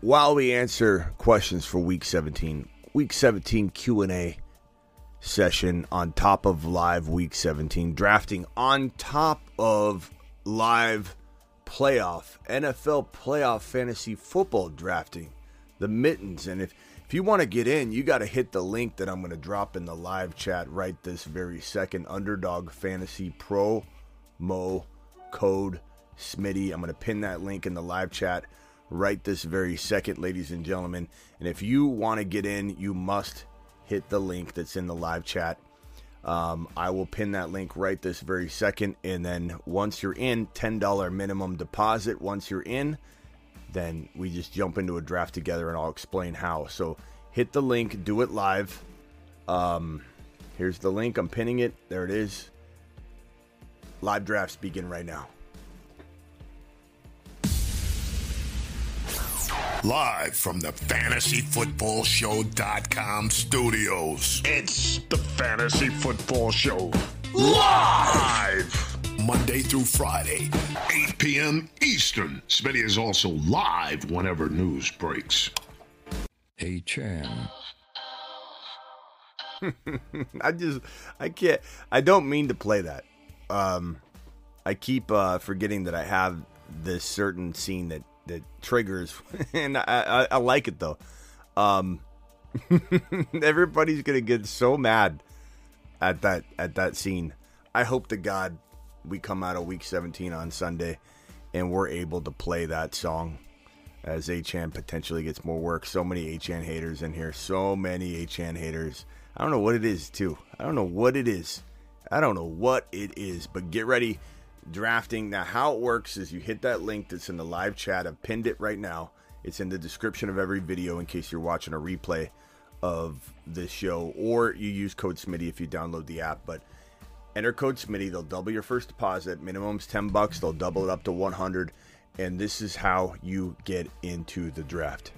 while we answer questions for week 17. Week 17 Q&A session on top of live week 17 drafting on top of live playoff NFL playoff fantasy football drafting the mittens. And if if you want to get in you got to hit the link that I'm going to drop in the live chat right this very second. Underdog fantasy pro mo code Smitty. I'm going to pin that link in the live chat right this very second ladies and gentlemen and if you want to get in you must hit the link that's in the live chat um, I will pin that link right this very second. And then once you're in, $10 minimum deposit. Once you're in, then we just jump into a draft together and I'll explain how. So hit the link, do it live. Um, here's the link. I'm pinning it. There it is. Live drafts begin right now. Live from the FantasyFootballShow.com studios. It's the Fantasy Football Show. Live! Monday through Friday, 8 p.m. Eastern. Smitty is also live whenever news breaks. Hey, Chan. I just I can't I don't mean to play that. Um I keep uh forgetting that I have this certain scene that that triggers and I, I, I like it though. Um everybody's gonna get so mad at that at that scene. I hope to God we come out of week 17 on Sunday and we're able to play that song as Achane potentially gets more work. So many Achane haters in here. So many Achane haters. I don't know what it is, too. I don't know what it is. I don't know what it is, but get ready. Drafting. Now, how it works is you hit that link that's in the live chat. I've pinned it right now. It's in the description of every video in case you're watching a replay of this show, or you use code Smitty if you download the app. But enter code Smitty. They'll double your first deposit. Minimum's 10 bucks. They'll double it up to 100. And this is how you get into the draft.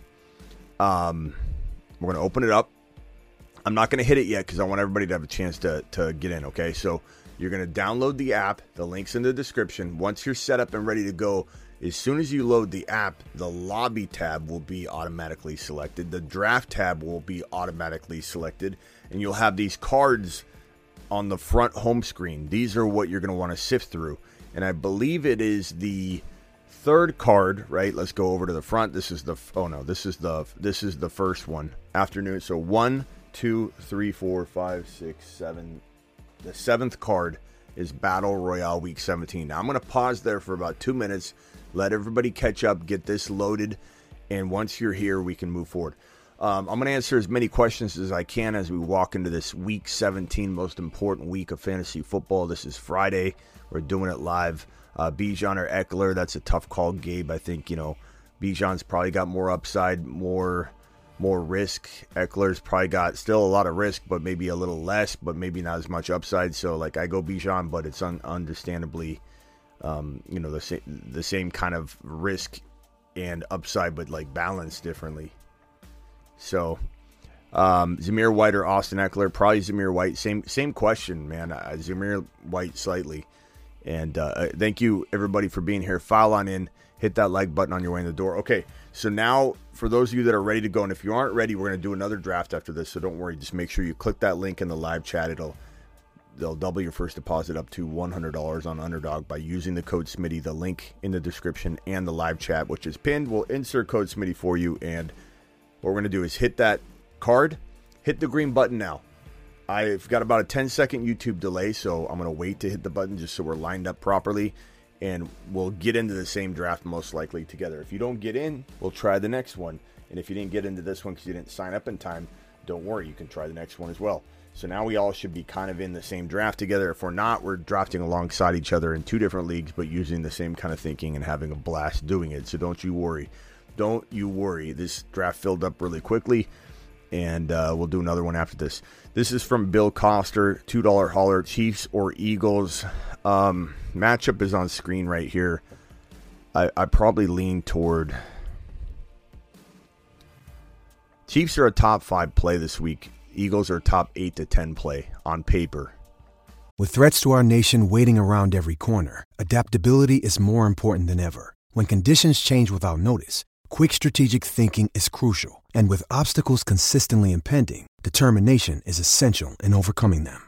Um, we're going to open it up. I'm not going to hit it yet because I want everybody to have a chance to, to get in, okay? So you're going to download the app. The link's in the description. Once you're set up and ready to go, as soon as you load the app, the lobby tab will be automatically selected. The draft tab will be automatically selected. And you'll have these cards on the front home screen. These are what you're going to want to sift through. And I believe it is the third card, right? Let's go over to the front. This is the oh no, this is the this is the first one. Afternoon. So one, two, three, four, five, six, seven. The seventh card is Battle Royale Week 17. Now I'm going to pause there for about two minutes, let everybody catch up, get this loaded, and once you're here, we can move forward. Um, I'm going to answer as many questions as I can as we walk into this Week 17, most important week of fantasy football. This is Friday. We're doing it live. Uh, Bijan or Ekeler, that's a tough call, Gabe. I think you know Bijan's probably got more upside, more more risk. Ekeler's probably got still a lot of risk, but maybe a little less, but maybe not as much upside. So like I go Bijan, but it's un- understandably, um, you know, the same the same kind of risk and upside, but like balanced differently. So um, Zamir White or Austin Ekeler, probably Zamir White. Same same question, man. Uh, Zamir White slightly. And uh, thank you everybody for being here. File on in, hit that like button on your way in the door. Okay, so now for those of you that are ready to go, and if you aren't ready, we're going to do another draft after this. So don't worry. Just make sure you click that link in the live chat. It'll they'll double your first deposit up to $100 on Underdog by using the code Smitty. The link in the description and the live chat, which is pinned, will insert code Smitty for you. And what we're going to do is hit that card, hit the green button now. I've got about a 10 second YouTube delay, so I'm going to wait to hit the button just so we're lined up properly. And we'll get into the same draft most likely together. If you don't get in, we'll try the next one. And if you didn't get into this one because you didn't sign up in time, don't worry, you can try the next one as well. So now we all should be kind of in the same draft together. If we're not, we're drafting alongside each other in two different leagues, but using the same kind of thinking and having a blast doing it. So don't you worry. Don't you worry. This draft filled up really quickly, and uh, we'll do another one after this. This is from Bill Coster, $2 hauler, Chiefs or Eagles. Um, matchup is on screen right here. I, I probably lean toward. Chiefs are a top five play this week. Eagles are top 8 to 10 play on paper. With threats to our nation waiting around every corner, adaptability is more important than ever. When conditions change without notice, quick strategic thinking is crucial. And with obstacles consistently impending, determination is essential in overcoming them.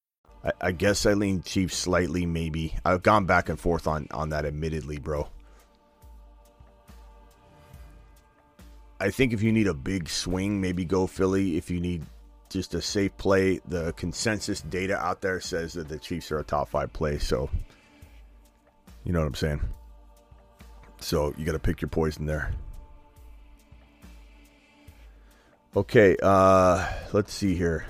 I, I guess I lean Chiefs slightly, maybe. I've gone back and forth on, on that, admittedly, bro. I think if you need a big swing, maybe go Philly. If you need just a safe play, the consensus data out there says that the Chiefs are a top five play. So, you know what I'm saying? So, you got to pick your poison there. Okay, uh, let's see here.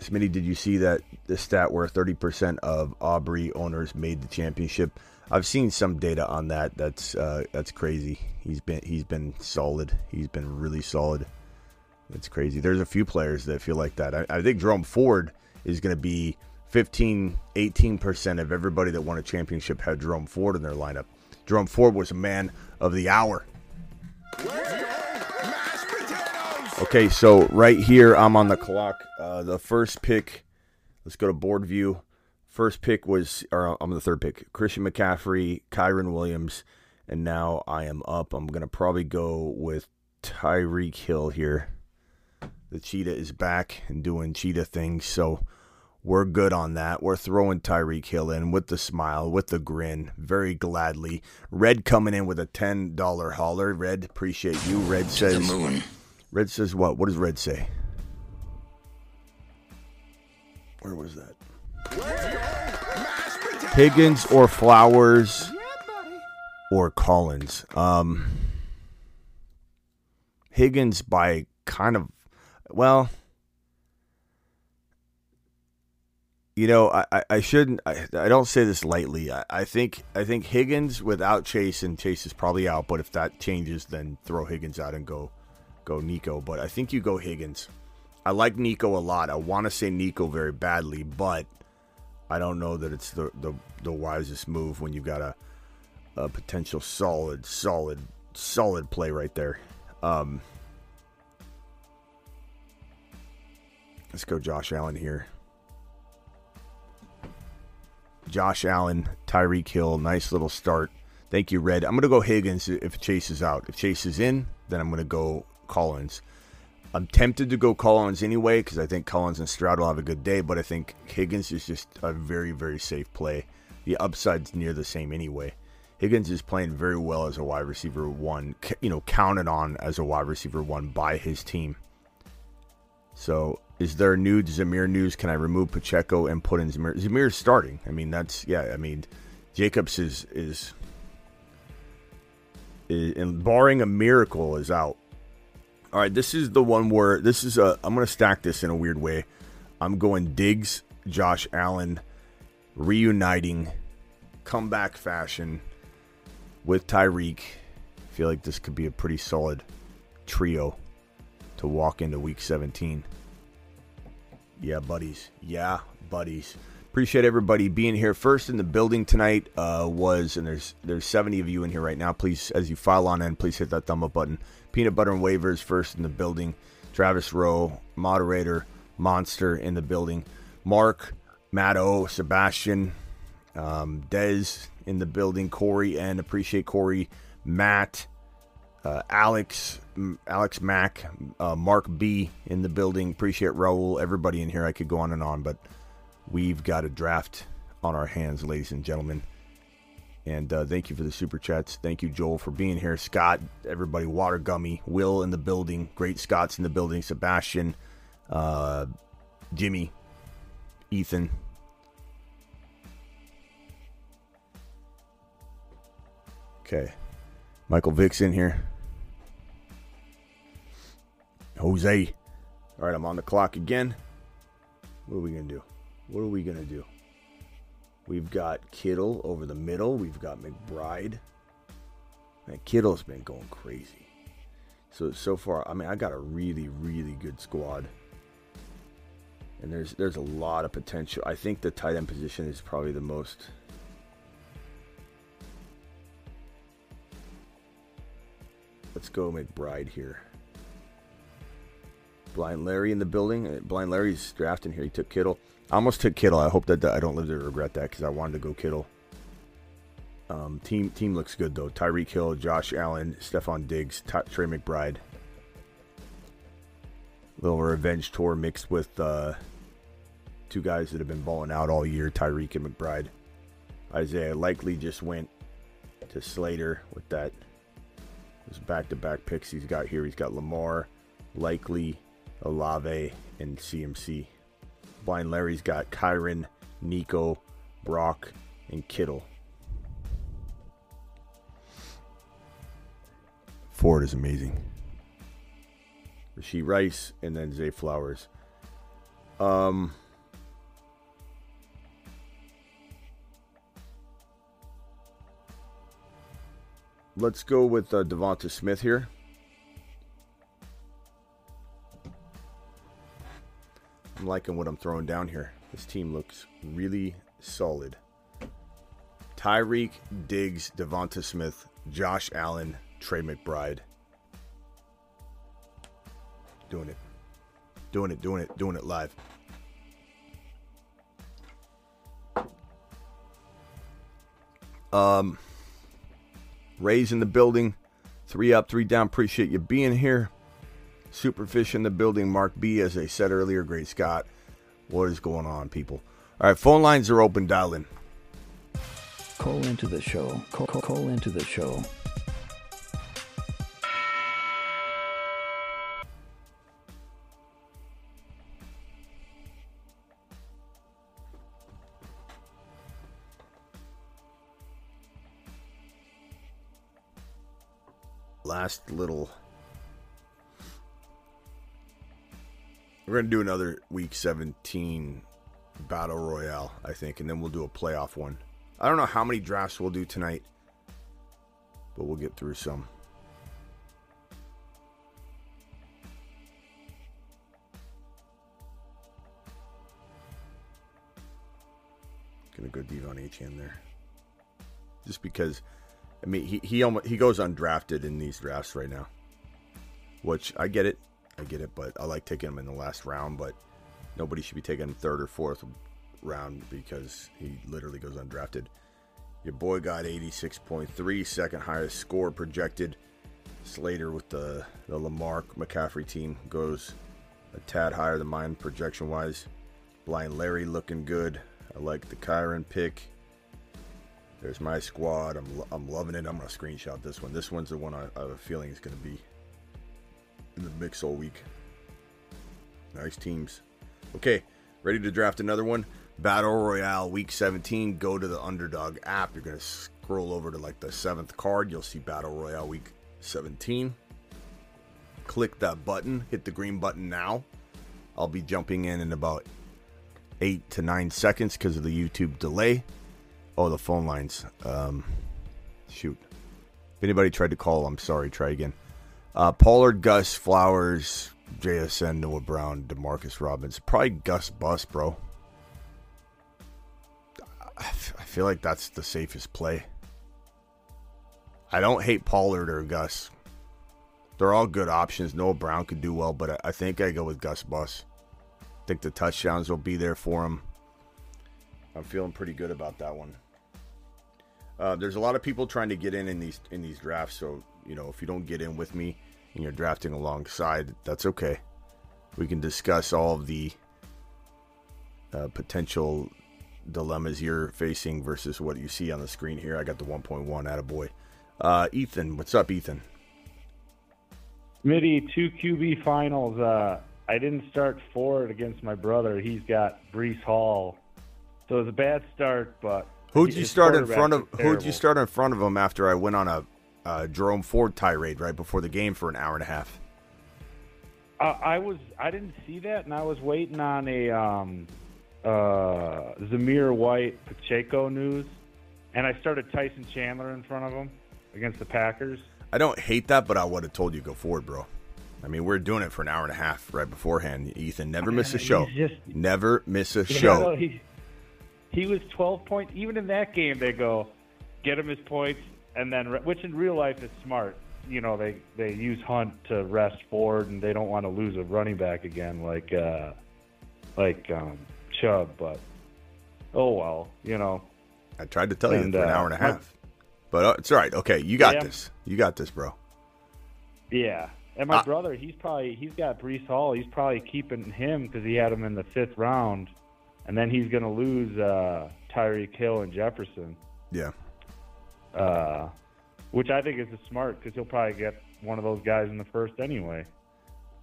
Smitty, did you see that the stat where 30% of Aubrey owners made the championship? I've seen some data on that. That's uh, that's crazy. He's been he's been solid. He's been really solid. It's crazy. There's a few players that feel like that. I, I think Jerome Ford is going to be 15, 18% of everybody that won a championship had Jerome Ford in their lineup. Jerome Ford was a man of the hour. Okay, so right here I'm on the clock. Uh, the first pick, let's go to board view. First pick was, or I'm the third pick, Christian McCaffrey, Kyren Williams, and now I am up. I'm gonna probably go with Tyreek Hill here. The cheetah is back and doing cheetah things, so we're good on that. We're throwing Tyreek Hill in with the smile, with the grin, very gladly. Red coming in with a ten dollar hauler. Red, appreciate you. Red says, Red says what? What does Red say? Where was that? Higgins or Flowers or Collins? Um, Higgins by kind of, well, you know, I, I, shouldn't. I, I don't say this lightly. I, I think I think Higgins without Chase and Chase is probably out. But if that changes, then throw Higgins out and go go Nico. But I think you go Higgins. I like Nico a lot. I want to say Nico very badly, but I don't know that it's the the, the wisest move when you've got a a potential solid, solid, solid play right there. Um, let's go Josh Allen here. Josh Allen, Tyreek Hill, nice little start. Thank you, Red. I'm going to go Higgins if Chase is out. If Chase is in, then I'm going to go Collins. I'm tempted to go Collins anyway because I think Collins and Stroud will have a good day, but I think Higgins is just a very, very safe play. The upside's near the same anyway. Higgins is playing very well as a wide receiver one, you know, counted on as a wide receiver one by his team. So, is there new Zamir news? Can I remove Pacheco and put in Zamir? Zamir is starting. I mean, that's yeah. I mean, Jacobs is is, is and barring a miracle is out. All right, this is the one where this is a. I'm going to stack this in a weird way. I'm going Diggs, Josh Allen, reuniting, comeback fashion with Tyreek. Feel like this could be a pretty solid trio to walk into Week 17. Yeah, buddies. Yeah, buddies. Appreciate everybody being here. First in the building tonight uh, was, and there's there's 70 of you in here right now. Please, as you file on in, please hit that thumb up button. Peanut butter and waivers first in the building. Travis Rowe, moderator, monster in the building. Mark, Matt O, Sebastian, um, Dez in the building. Corey and appreciate Corey, Matt, uh, Alex, Alex Mack, uh, Mark B in the building. Appreciate Raul. Everybody in here. I could go on and on, but we've got a draft on our hands, ladies and gentlemen. And uh, thank you for the super chats. Thank you, Joel, for being here. Scott, everybody, Water Gummy, Will in the building. Great Scott's in the building. Sebastian, uh, Jimmy, Ethan. Okay. Michael Vick's in here. Jose. All right, I'm on the clock again. What are we going to do? What are we going to do? We've got Kittle over the middle. We've got McBride. Man, Kittle's been going crazy. So so far, I mean, I got a really really good squad, and there's there's a lot of potential. I think the tight end position is probably the most. Let's go McBride here. Blind Larry in the building. Uh, Blind Larry's drafting here. He took Kittle. I almost took Kittle. I hope that I don't live to regret that because I wanted to go Kittle. Um, team team looks good though. Tyreek Hill, Josh Allen, Stefon Diggs, T- Trey McBride. Little revenge tour mixed with uh, two guys that have been balling out all year, Tyreek and McBride. Isaiah likely just went to Slater with that. Those back-to-back picks he's got here. He's got Lamar, likely Olave, and CMC. Blind Larry's got Kyren, Nico, Brock, and Kittle. Ford is amazing. Rashee Rice and then Zay Flowers. Um, let's go with uh, Devonta Smith here. I'm liking what I'm throwing down here. This team looks really solid. Tyreek, Diggs, Devonta Smith, Josh Allen, Trey McBride. Doing it. Doing it, doing it, doing it live. Um Rays in the building. Three up, three down. Appreciate you being here. Superfish in the building. Mark B, as I said earlier. Great Scott. What is going on, people? All right, phone lines are open. Dial in. Call into the show. Call, call, call into the show. Last little. We're to do another week 17 battle royale, I think, and then we'll do a playoff one. I don't know how many drafts we'll do tonight, but we'll get through some. Gonna go Devon Etienne there, just because. I mean, he he almost, he goes undrafted in these drafts right now, which I get it, I get it, but I like taking him in the last round. But nobody should be taking him third or fourth round because he literally goes undrafted. Your boy got 86.3, second highest score projected. Slater with the, the Lamar McCaffrey team goes a tad higher than mine projection wise. Blind Larry looking good. I like the Kyren pick. There's my squad. I'm, I'm loving it. I'm going to screenshot this one. This one's the one I, I have a feeling is going to be in the mix all week. Nice teams. Okay, ready to draft another one? Battle Royale Week 17. Go to the Underdog app. You're going to scroll over to like the seventh card. You'll see Battle Royale Week 17. click that button, hit the green button now. I'll be jumping in in about eight to nine seconds because of the YouTube delay. Oh, the phone lines. Um, shoot. If anybody tried to call, I'm sorry. Try again. Uh, Pollard, Gus, Flowers, JSN, Noah Brown, Demarcus Robinson. Probably Gus Bus, bro. I f- I feel like that's the safest play. I don't hate Pollard or Gus. They're all good options. Noah Brown could do well, but I, I think I go with Gus Bus. I think the touchdowns will be there for him. I'm feeling pretty good about that one. Uh, there's a lot of people trying to get in in these in these drafts, so you know if you don't get in with me and you're drafting alongside, that's okay. We can discuss all of the uh, potential dilemmas you're facing versus what you see on the screen here. I got the 1.1 out of boy. Uh, Ethan, what's up, Ethan? Smitty, two QB finals. Uh, I didn't start Ford against my brother. He's got Breece Hall. So it was a bad start, but Who'd you start in front of? Who'd you start in front of him after I went on a uh, Jerome Ford tirade right before the game for an hour and a half? Uh, I was I didn't see that, and I was waiting on a um, uh, Zamir White Pacheco news, and I started Tyson Chandler in front of him against the Packers. I don't hate that, but I would have told you go forward, bro. I mean, we're doing it for an hour and a half right beforehand. Ethan, never miss a show. just- never miss a show. know, he, he was 12 points. Even in that game, they go get him his points, and then which in real life is smart. You know, they they use Hunt to rest Ford, and they don't want to lose a running back again, like uh, like um, Chubb. But oh well, you know. I tried to tell you And, for an uh, hour and a half, but uh, it's all right. Okay, you got Yeah. this. You got this, bro. Yeah, and my Uh, brother, he's probably he's got Breece Hall. He's probably keeping him because he had him in the fifth round, and then he's going to lose uh, Tyreek Hill and Jefferson. Yeah. Uh, which I think is a smart because he'll probably get one of those guys in the first anyway.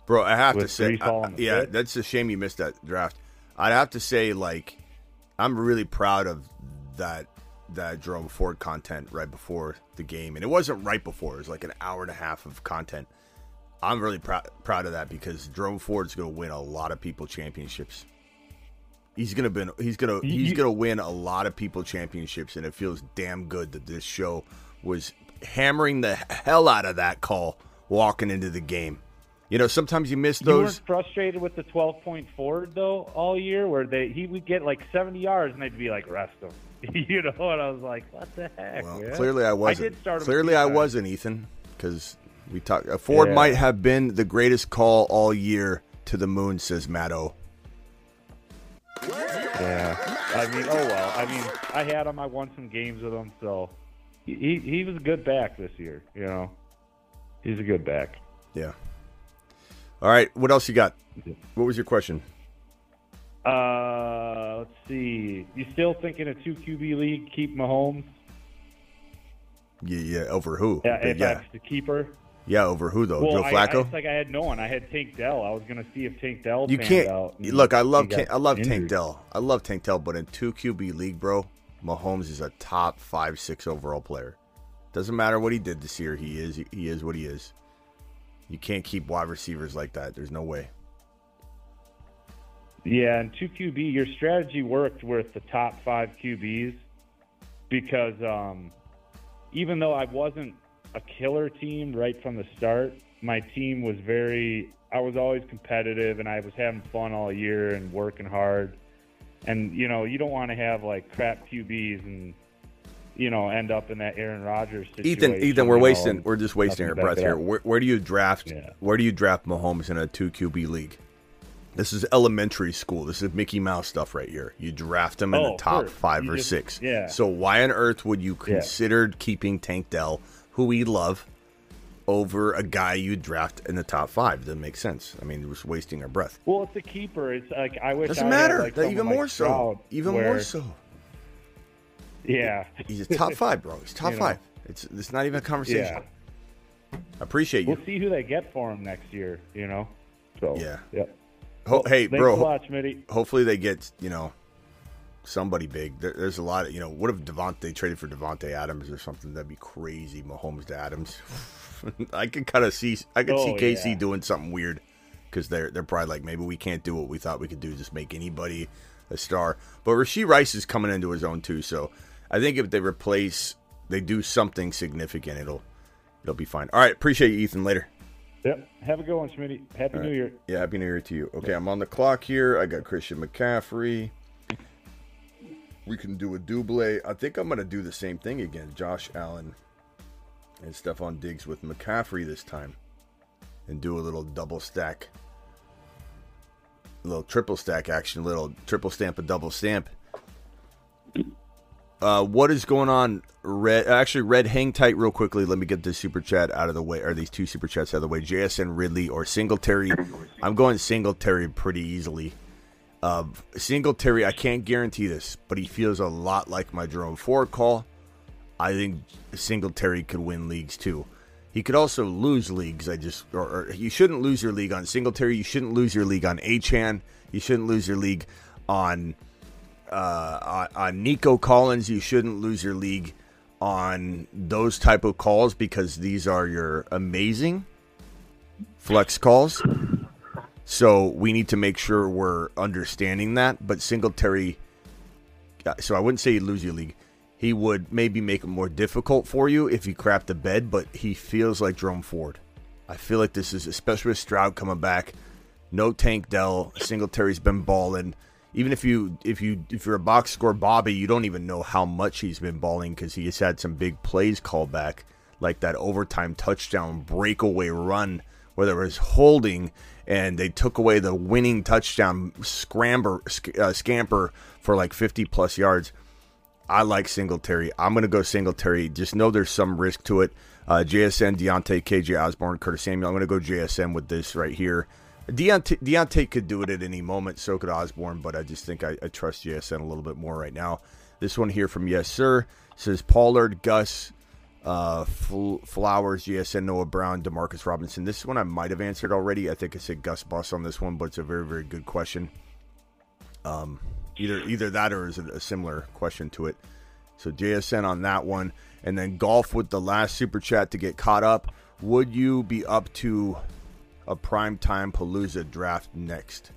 Bro, I have to say, I- yeah, that's a shame you missed that draft. I'd have to say, like, I'm really proud of that that Jerome Ford content right before the game, and it wasn't right before; it was like an hour and a half of content. I'm really proud proud of that because Jerome Ford's going to win a lot of people championships. He's gonna be, he's gonna he's You- gonna win a lot of people championships, and it feels damn good that this show was hammering the hell out of that call walking into the game. You know, sometimes you miss You those. weren't frustrated with the 12 point Ford though all year, where they he would get like 70 yards and they'd be like rest him. you know, and I was like, what the heck? Well, man? clearly I wasn't. I did start clearly I times. wasn't, Ethan, because we talked. Uh, Ford Yeah. might have been the greatest call all year to the moon, says Matt O. Yeah, I mean, oh well. I mean, I had him. I won some games with him, so he he, was a good back this year. You know, he's a good back. Yeah. All right. What else you got? What was your question? Uh, let's see. You still thinking a two QB league? Keep Mahomes? Yeah, yeah. Over who? Yeah, if yeah. that's the keeper. Yeah, over who though? well, Joe Flacco. I, it's like I had no one. I had Tank Dell. I was gonna see if Tank Dell. you can't Out look. I love Tank, I love Tank. Dell. I love Tank Dell, but in two QB league, bro, Mahomes is a top five, six overall player. Doesn't matter what he did this year. He is he is what he is. You can't keep wide receivers like that. There's no way. Yeah, and two QB, your strategy worked with the top five QBs because um, even though I wasn't a killer team right from the start, my team was very. I was always competitive, and I was having fun all year and working hard. And you know, you don't want to have like crap QBs and you know end up in that Aaron Rodgers situation. Ethan, Ethan, we're you know, wasting—we're just wasting our breath here. Where, where do you draft? Where do you draft Mahomes in a two QB league? This is elementary school. This is Mickey Mouse stuff right here. You draft him in Oh, the top first. five You or just- six. yeah. So why on earth would you Yeah. consider keeping Tank Dell, who we love, over a guy you draft in the top five? Doesn't make sense. I mean, we're just wasting our breath. Well, it's a keeper. It's like I wish. Doesn't I had, matter. like, That even like more so. Even where- more so. Yeah, He's a top five, bro. He's top You know. five. It's it's not even a conversation. Yeah. I appreciate you. We'll see who they get for him next year. You know. So Yeah. Yep. Ho- hey, thanks bro. lot, Hopefully they get you know somebody big. There, there's a lot of you know. What if Devontae traded for Davante Adams or something? That'd be crazy. Mahomes to Adams. I could kind of see. I could see Oh, KC yeah. doing something weird because they're they're probably like maybe we can't do what we thought we could do. Just make anybody a star. But Rashee Rice is coming into his own too. So I think if they replace, they do something significant, it'll it'll be fine. All right. Appreciate you, Ethan. Later. Yep. Have a good one, Schmitty. Happy All New. Year. Yeah, happy New Year to you. Okay, I'm on the clock here. I got Christian McCaffrey. We can do a double. I think I'm going to do the same thing again. Josh Allen and Stefon Diggs with McCaffrey this time. And do a little double stack. A little triple stack action. A little triple stamp, a double stamp. Uh, what is going on? Red, actually, Red, hang tight real quickly. Let me get this super chat out of the way, or these two super chats out of the way. JSN Ridley or Singletary. I'm going Singletary pretty easily. Uh, Singletary, I can't guarantee this, but he feels a lot like my Jerome Ford call. I think Singletary could win leagues too. He could also lose leagues. I just, or, or you shouldn't lose your league on Singletary. You shouldn't lose your league on Achane. You shouldn't lose your league on uh, on, on Nico Collins. You shouldn't lose your league on those type of calls because these are your amazing flex calls. So we need to make sure we're understanding that. But Singletary, uh, so I wouldn't say he'd lose your league. He would maybe make it more difficult for you if you crap the bed, but he feels like Jerome Ford. I feel like this is, especially with Stroud coming back, no Tank Dell. Singletary's been balling. Even if you if you if you're a box score Bobby, you don't even know how much he's been balling because he has had some big plays called back, like that overtime touchdown breakaway run where there was holding and they took away the winning touchdown scramber sc- uh, scamper for like 50 plus yards. I like Singletary. I'm going to go Singletary. Just know there's some risk to it. Uh, JSN, Diontae, KJ Osborn, Curtis Samuel. I'm going to go JSN with this right here. Diontae, Diontae could do it at any moment. So could Osborn, but I just think I, I trust JSN a little bit more right now. This one here from Yes Sir says Pollard, Gus, uh, Fl- Flowers, JSN, Noah Brown, Demarcus Robinson. This one I might have answered already. I think I said Gus Bus on this one, but it's a very, very good question. Um, either either that or is it a similar question to it. So JSN on that one, and then golf with the last super chat to get caught up. Would you be up to a prime time Palooza draft next?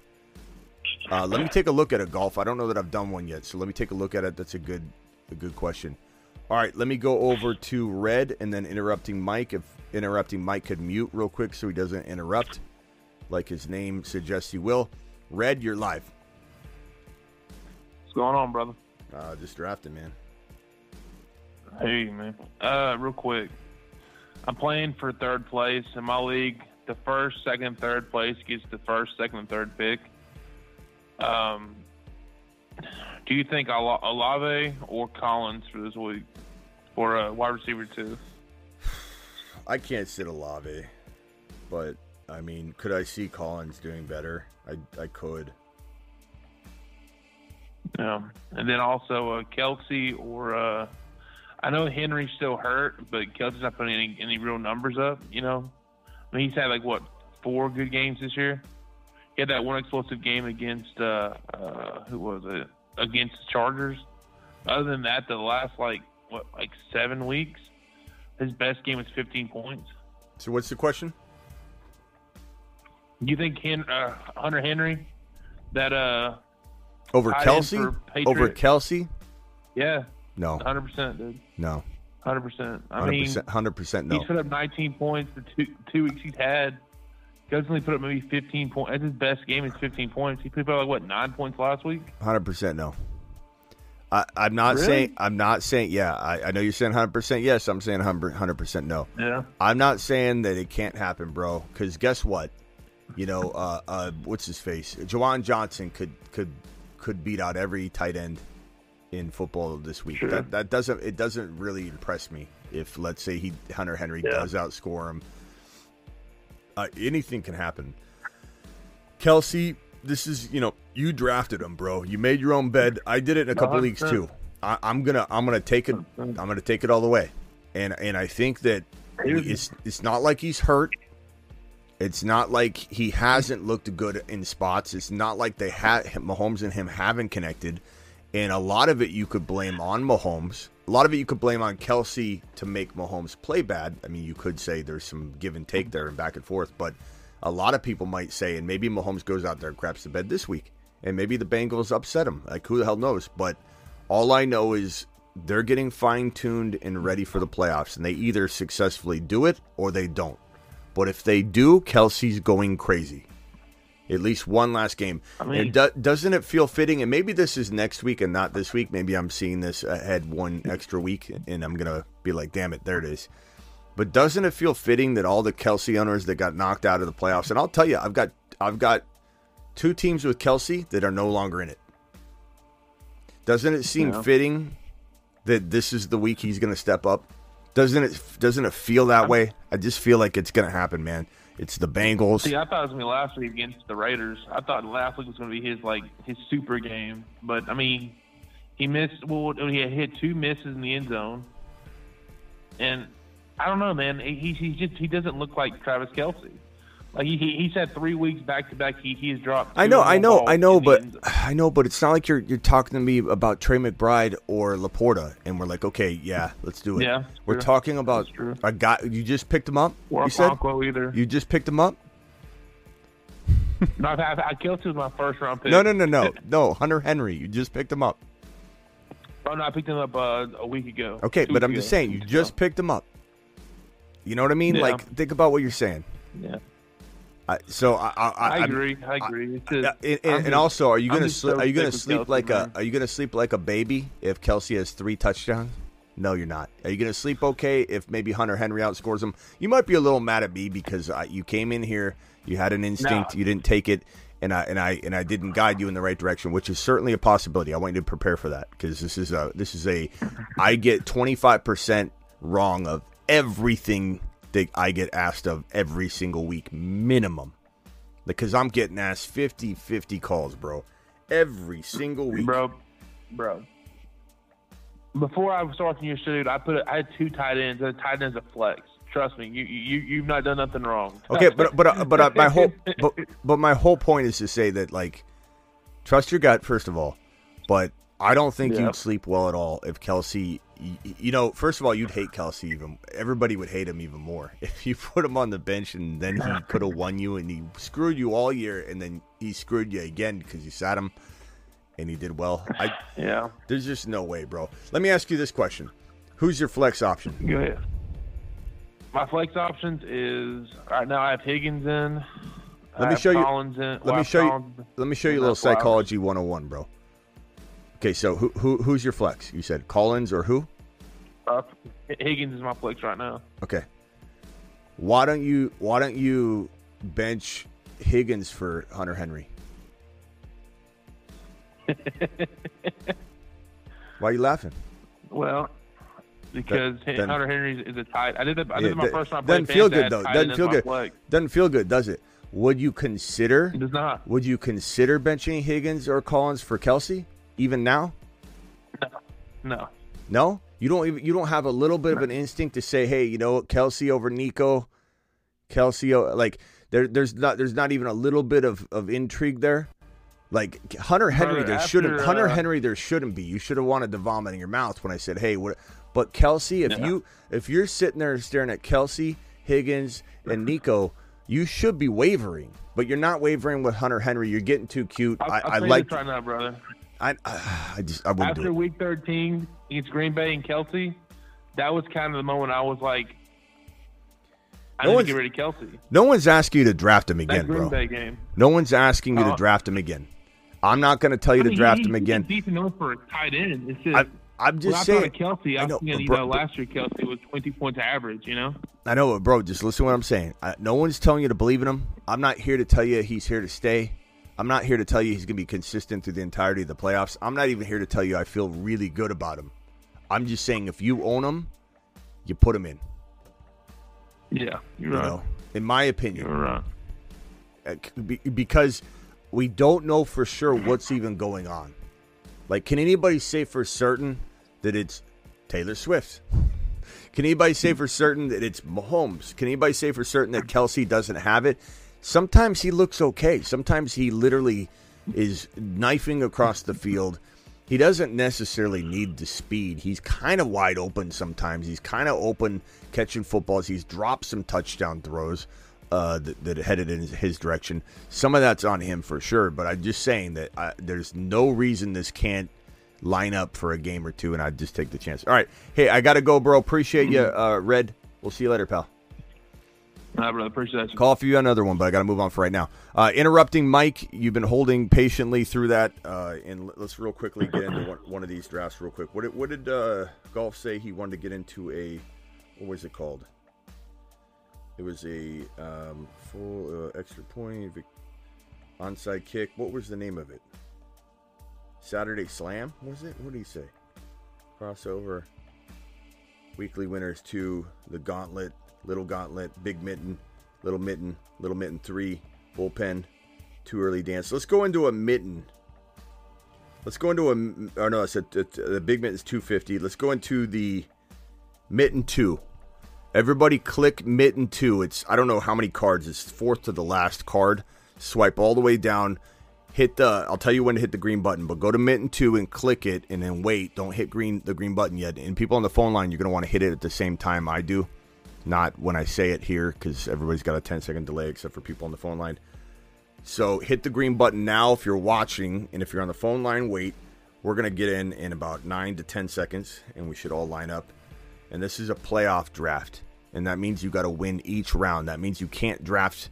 Uh, let me take a look at a golf. I don't know that I've done one yet, so let me take a look at it. That's a good a good question. All right, let me go over to Red and then interrupting Mike. If interrupting Mike could mute real quick so he doesn't interrupt, like his name suggests he will. Red, you're live. What's going on, brother? Uh, just drafting, man. Hey, man. Uh, real quick. I'm playing for third place in my league. The first, second, third place gets the first, second, and third pick. Um, do you think Ala- Olave or Collins for this week for a wide receiver two? I can't sit Olave, but I mean, could I see Collins doing better? I I could. Um, and then also uh, Kelce or uh, I know Henry's still hurt, but Kelce's not putting any, any real numbers up. You know, I mean he's had like what four good games this year. He had that one explosive game against uh, uh, who was it? Against the Chargers. Other than that, the last like what like seven weeks, his best game was 15 points. So what's the question? You think Hen- uh, Hunter Henry that uh Over Kelce? Over Kelce? Yeah. No. 100%, dude. No. 100%. I Hundred mean, percent. Hundred percent. No. He's put up 19 points the two two weeks he's had. Only put up maybe 15 points. That's his best game is 15 points. He put up like what nine points last week. Hundred percent. No. I, I'm not Really? saying. I'm not saying. Yeah, I, I know you're saying hundred percent. Yes, I'm saying hundred percent. No. Yeah. I'm not saying that it can't happen, bro. Because guess what? You know, uh, uh, what's his face? Juwan Johnson could could could beat out every tight end in football this week. Sure. That that doesn't it doesn't really impress me. If let's say he Hunter Henry Yeah. does outscore him, uh, anything can happen. Kelce, this is you know you drafted him, bro. You made your own bed. I did it in a couple leagues 100%. too. I, I'm gonna I'm gonna take it. I'm gonna take it all the way, and and I think that it's it's not like he's hurt. It's not like he hasn't looked good in spots. It's not like they had Mahomes and him haven't connected. And a lot of it you could blame on Mahomes. A lot of it you could blame on Kelce to make Mahomes play bad. I mean, you could say there's some give and take there and back and forth, but a lot of people might say, and maybe Mahomes goes out there and craps the bed this week, and maybe the Bengals upset him. Like, who the hell knows? But all I know is they're getting fine tuned and ready for the playoffs, and they either successfully do it or they don't. But if they do, Kelce's going crazy. At least one last game. I mean- and do, doesn't it feel fitting? And maybe this is next week and not this week. Maybe I'm seeing this ahead one extra week, and I'm gonna be like, "Damn it, there it is." But doesn't it feel fitting that all the Kelce owners that got knocked out of the playoffs, and I'll tell you, I've got I've got two teams with Kelce that are no longer in it. Doesn't it seem Yeah. fitting that this is the week he's going to step up? Doesn't it doesn't it feel that way? I just feel like it's going to happen, man. It's the Bengals. See, I thought it was gonna be last week against the Raiders. I thought last week was gonna be his like his super game, but I mean, he missed. Well, he had hit two misses in the end zone, and I don't know, man. He he just he doesn't look like Travis Kelce. Like he, he had three weeks back to back. He he's dropped. I know, I know, I know, but. I know, but it's not like you're you're talking to me about Trey McBride or Laporta, and we're like, okay, yeah, let's do it. Yeah, we're true. talking about a guy. You just picked him up. or you said either. you just picked him up. no, I, I, I was my first round pick. No, no, no, no, no. Hunter Henry, you just picked him up. Oh, no, I picked him up uh, a week ago. Okay, but I'm weeks just saying, you just picked him up. You know what I mean? Yeah. Like, think about what you're saying. Yeah. I, so I, I, I agree. I agree. Just- and, and, and also, are you gonna sleep? so Are you gonna sleep like man. a? Are you gonna sleep like a baby if Kelce has three touchdowns? No, you're not. Are you gonna sleep okay if maybe Hunter Henry outscores him? You might be a little mad at me because uh, you came in here, you had an instinct, No. you didn't take it, and I and I and I didn't guide you in the right direction, which is certainly a possibility. I want you to prepare for that because this is a this is a I get 25 percent wrong of everything that I get asked of every single week minimum because I'm getting asked 50 50 calls, bro. Every single week. bro, bro. Before I was starting your dude, I put a, I had two tight ends. A tight end's a flex. Trust me, you you you've not done nothing wrong. Okay, but but uh, but uh, my whole but, but my whole point is to say that like trust your gut first of all, but I don't think Yeah. you'd sleep well at all if Kelce. Y- y- You know, first of all, you'd hate Kelce even. Everybody would hate him even more if you put him on the bench and then he could have won you and he screwed you all year and then he screwed you again because you sat him and he did well. I yeah. There's just no way, bro. Let me ask you this question: Who's your flex option? Go ahead. My flex options is right now I have Higgins in. Let me show you. Collins in. Let me show you. Let me show you a little psychology 101, bro. Okay, so who, who who's your flex? You said Collins or who? Uh, Higgins is my flex right now. Okay. Why don't you Why don't you bench Higgins for Hunter Henry? Why are you laughing? Well, because then- Hunter Henry is a tight. I did. A, I Yeah, did my that- first time. doesn't feel good though. Doesn't feel good. Doesn't feel good, does it? Would you consider? It does not. Would you consider benching Higgins or Collins for Kelce even now? No. No, you don't even you don't have a little bit of an instinct to say, hey, you know, what, Kelce over Nico, Kelce like there there's not there's not even a little bit of, of intrigue there. Like Hunter Henry, there after, shouldn't Hunter uh, Henry there shouldn't be. You should have wanted to vomit in your mouth when I said, hey, what? But Kelce, if you if you're sitting there staring at Kelce, Higgins, and Nico, you should be wavering. But you're not wavering with Hunter Henry. You're getting too cute. I'll, I, I'll I tell like. you right now, brother. I, I just I wouldn't do After week 13 against Green Bay and Kelce, that was kind of the moment I was like, I No need to get rid of Kelce. No one's asking you to draft him again, Green bro. Bay game. No one's asking you to Uh, draft him again. I'm not going to tell you I to draft he, him again. decent enough for a tight end. It's just, I, I'm when just saying. Kelce, I, was know, thinking, you bro, know, last year Kelce was 20 points average, you know? I know, bro. Just listen to what I'm saying. I, no one's telling you to believe in him. I'm not here to tell you he's here to stay. I'm not here to tell you he's going to be consistent through the entirety of the playoffs. I'm not even here to tell you I feel really good about him. I'm just saying if you own him, you put him in. Yeah, you're You right. know, in my opinion. You're right. Uh, because we don't know for sure what's even going on. Like, can anybody say for certain that it's Taylor Swift? Can anybody say for certain that it's Mahomes? Can anybody say for certain that Kelce doesn't have it? Sometimes he looks okay. Sometimes he literally is knifing across the field he doesn't necessarily need the speed. He's kind of wide open sometimes. He's kind of open catching footballs. He's dropped some touchdown throws uh, that, that headed in his, direction. Some of that's on him for sure, but I'm just saying that uh, there's no reason this can't line up for a game or two, and I'd just take the chance. All right. Hey, I got to go, bro. Appreciate you, uh, Red. We'll see you later, pal. Right, brother. Appreciate you. Call for you another one, but I got to move on for right now. Uh, interrupting Mike, you've been holding patiently through that, uh, and let's real quickly get into one, of these drafts real quick. What did, what did uh, Golf say he wanted to get into a what was it called? It was a um, full uh, extra point onside kick. What was the name of it? Saturday Slam was it? What did he say? Crossover. Weekly winners to The Gauntlet, Little Gauntlet, Big Mitten, Little Mitten, Little Mitten three, Bullpen, Too Early Dance. Let's go into a Mitten. Let's go into a. Oh no, I said uh, the Big Mitten is two fifty. Let's go into the Mitten two. Everybody click Mitten two. It's I don't know how many cards. It's fourth to the last card. Swipe all the way down. Hit the. I'll tell you when to hit the green button, but go to Mitten two and click it, and then wait. Don't hit green the green button yet. And people on the phone line, you're gonna want to hit it at the same time I do, not when I say it here because everybody's got a 10 second delay except for people on the phone line. So hit the green button now if you're watching, and if you're on the phone line, wait. We're gonna get in in about nine to 10 seconds, and we should all line up. And this is a playoff draft, and that means you got to win each round. That means you can't draft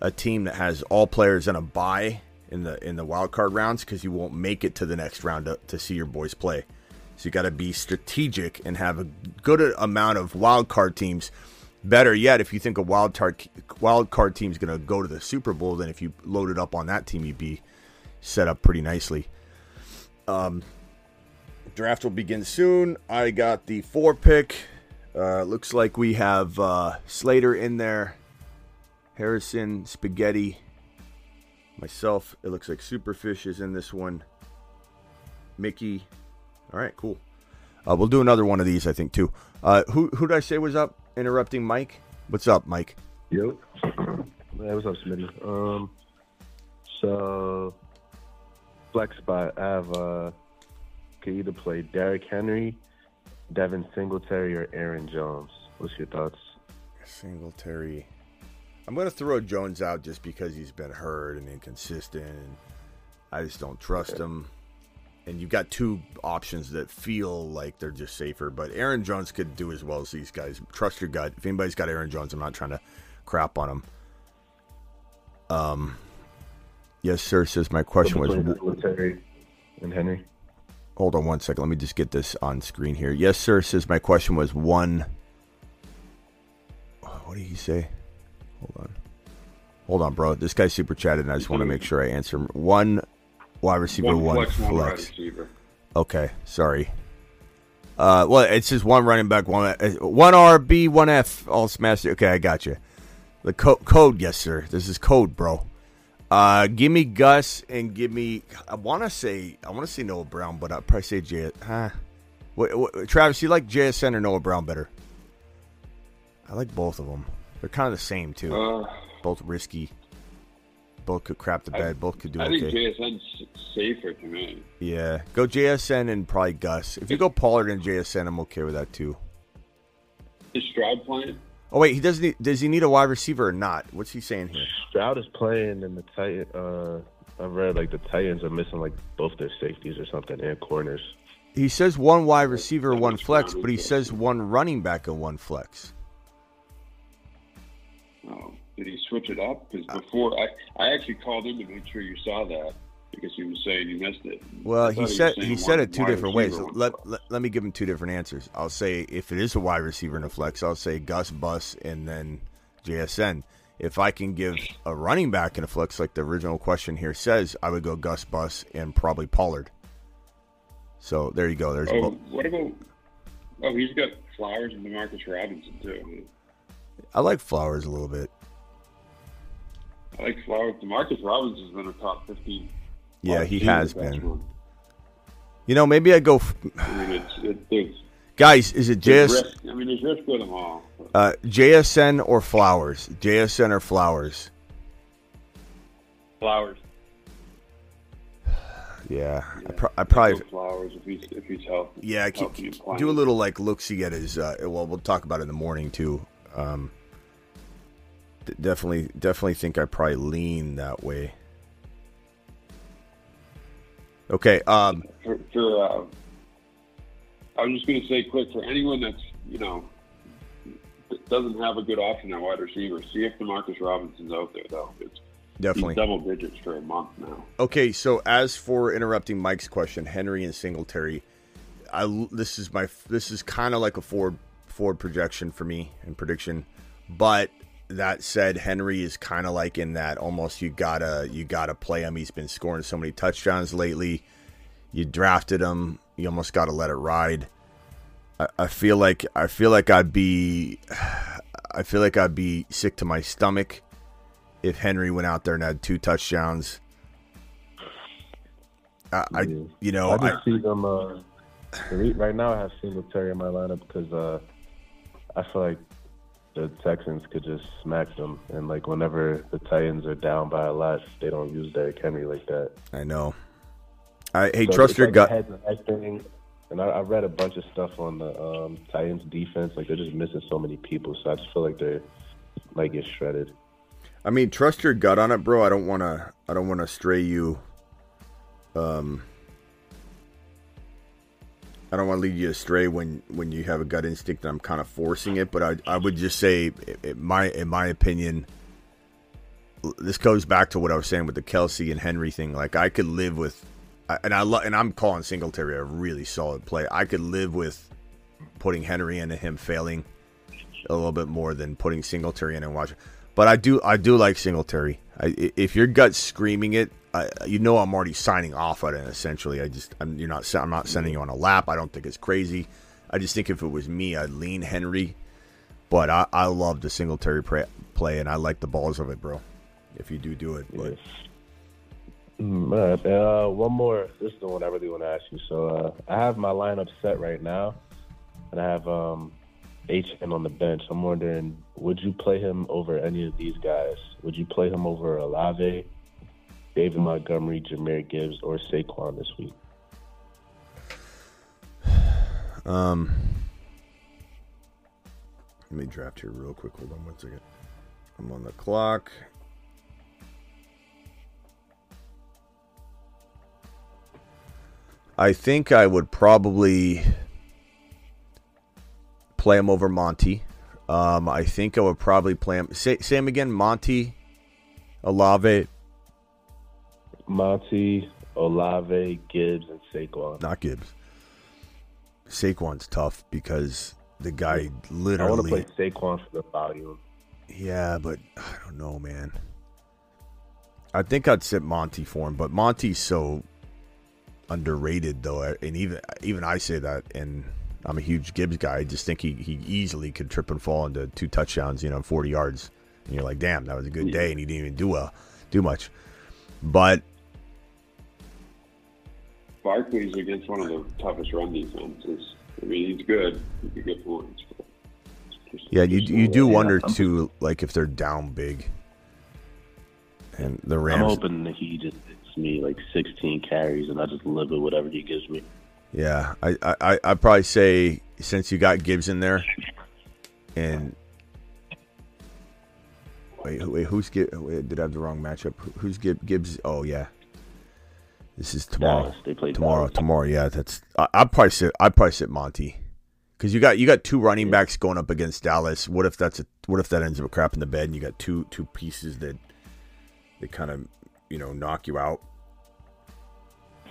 a team that has all players in a bye in the in the wild card rounds because you won't make it to the next round to, to see your boys play. So you got to be strategic and have a good amount of wild card teams. Better yet, if you think a wild card wild card team is going to go to the Super Bowl, then if you loaded up on that team, you'd be set up pretty nicely. Um, draft will begin soon. I got the four pick. Uh, looks like we have uh, Slater in there, Harrison, Spaghetti, myself. It looks like Superfish is in this one. Mickey. All right, cool. Uh, we'll do another one of these, I think, too. Uh, who who did I say was up? Interrupting Mike. What's up, Mike? Yo. Hey, what's up, Smitty? Um, so flex spot. I have uh, could either play Derrick Henry, Devin Singletary, or Aaron Jones. What's your thoughts? Singletary. I'm going to throw Jones out just because he's been hurt and inconsistent, and I just don't trust him. And you've got two options that feel like they're just safer, but Aaron Jones could do as well as these guys. Trust your gut. If anybody's got Aaron Jones, I'm not trying to crap on him. Um, yes, sir. Says my question was. Singletary and Henry. Hold on one second. Let me just get this on screen here. Yes, sir. Says my question was one. What did he say? Hold on. Hold on, bro. This guy super chatted, and I just want to make sure I answer him. One wide receiver, one, flex, flex. one wide receiver. Okay, sorry. Uh, well, it's just one running back, one uh, one RB, one F, all smashed. Okay, I got you. The co- code, yes, sir. This is code, bro. Uh, give me Gus and give me. I want to say I want to say Noah Brown, but I'd probably say J. Huh? What, what, Travis, you like JSN or Noah Brown better? I like both of them. They're kind of the same too. Uh, both risky. Both could crap the bed. both could do I okay. think JSN's safer to me. Yeah, go JSN and probably Gus. If you go Pollard and JSN, I'm okay with that too. Is Stroud playing? Oh wait, he doesn't. Need, does he need a wide receiver or not? What's he saying here? Stroud is playing in the Titan. Uh, I've read like the Titans are missing like both their safeties or something and corners. He says one wide receiver, one flex, but he says one running back and one flex. Oh, did he switch it up? Because ah. before I, I actually called in to make sure you saw that because he was saying you missed it. Well, he said he saying said one it two different ways. Let, let let me give him two different answers. I'll say if it is a wide receiver in a flex, I'll say Gus Bus and then JSN. If I can give a running back in a flex, like the original question here says, I would go Gus Bus and probably Pollard. So there you go. There's Oh, what about? Oh, he's got Flowers and Demarcus Robinson too. I like Flowers a little bit. I like Flowers. Demarcus Robinson's been a top fifteen. Yeah, he has been. month. You know, maybe I go. F- I mean, it's, it, there's, Guys, is it JS, risk. I mean, there's risk with them all. uh, JSN or Flowers? JSN or Flowers? Flowers. Yeah, I, pro- I probably Flowers if he's if he's healthy. yeah. I keep, do a little like look see at his. Uh, well, we'll talk about it in the morning too. Um, definitely, definitely think I probably lean that way. Okay. Um, for, for uh, I was just going to say quick for anyone that's you know doesn't have a good option at wide receiver. See if Demarcus Robinson's out there though. It's Definitely. double digits for a month now. Okay, so as for interrupting Mike's question, Henry and Singletary, I this is my this is kind of like a forward forward projection for me and prediction, but that said, Henry is kind of like in that almost you gotta you gotta play him. He's been scoring so many touchdowns lately. You drafted him, you almost got to let it ride. I, I feel like I feel like I'd be I feel like I'd be sick to my stomach if Henry went out there and had two touchdowns. I, I you know, I I, just see them. Uh, right now, I have Singletary in my lineup because uh, I feel like the Texans could just smack them, and like whenever the Titans are down by a lot, they don't use Derrick Henry like that. I know. I hey, So trust your like gut. head and I, I read a bunch of stuff on the um, Titans defense. Like they're just missing so many people, so I just feel like they might get shredded. I mean, trust your gut on it, bro. I don't want to. I don't want to stray you. Um, I don't want to lead you astray when when you have a gut instinct. and I'm kind of forcing it, but I I would just say, it, my in my opinion, this goes back to what I was saying with the Kelce and Henry thing. Like I could live with, and I lo- and I'm calling Singletary a really solid play. I could live with putting Henry in and him failing a little bit more than putting Singletary in and watching. But I do I do like Singletary. I- if your gut's screaming it, I, you know I'm already signing off on it. Essentially, I just I'm, you're not I'm not sending you on a lap. I don't think it's crazy. I just think if it was me, I'd lean Henry. But I, I love the Singletary pra- play, and I like the balls of it, bro. If you do do it, but Mm, right, uh, one more. This is the one I really want to ask you. So uh, I have my lineup set right now, and I have um, HN on the bench. I'm wondering, would you play him over any of these guys? Would you play him over Olave, David Montgomery, Jahmyr Gibbs, or Saquon this week? Um, let me draft here real quick. Hold on one second. I'm on the clock. I think I would probably play him over Monty. Um, I think I would probably play him. Say, say him again. Monty, Olave, Monty, Olave, Gibbs, and Saquon. not Gibbs. Saquon's tough because the guy literally. I want to play Saquon for the volume. Yeah, but I don't know, man. I think I'd sit Monty for him, but Monty's so underrated, though, and even even I say that, and I'm a huge Gibbs guy. I just think he, he easily could trip and fall into two touchdowns, you know, 40 yards, and you're like, damn, that was a good day, and he didn't even do well, do much. But Barkley's against one of the toughest run defenses. I mean, he's good. He could get points. But yeah, you you do wonder too, like if they're down big, and the Rams. I'm hoping that he just gets me like 16 carries and I just live with whatever he gives me. Yeah, I I I I'd probably say since you got Gibbs in there, and wait, wait who's Gibbs? Did I have the wrong matchup? Who's Gibbs? Gibbs? Oh yeah, this is tomorrow. Dallas. They play tomorrow. Dallas. Tomorrow. Yeah, that's. I, I'd probably sit. I'd probably sit Monty, because you got you got two running backs going up against Dallas. What if that's a what if that ends up crap in the bed and you got two two pieces that that kind of you know knock you out?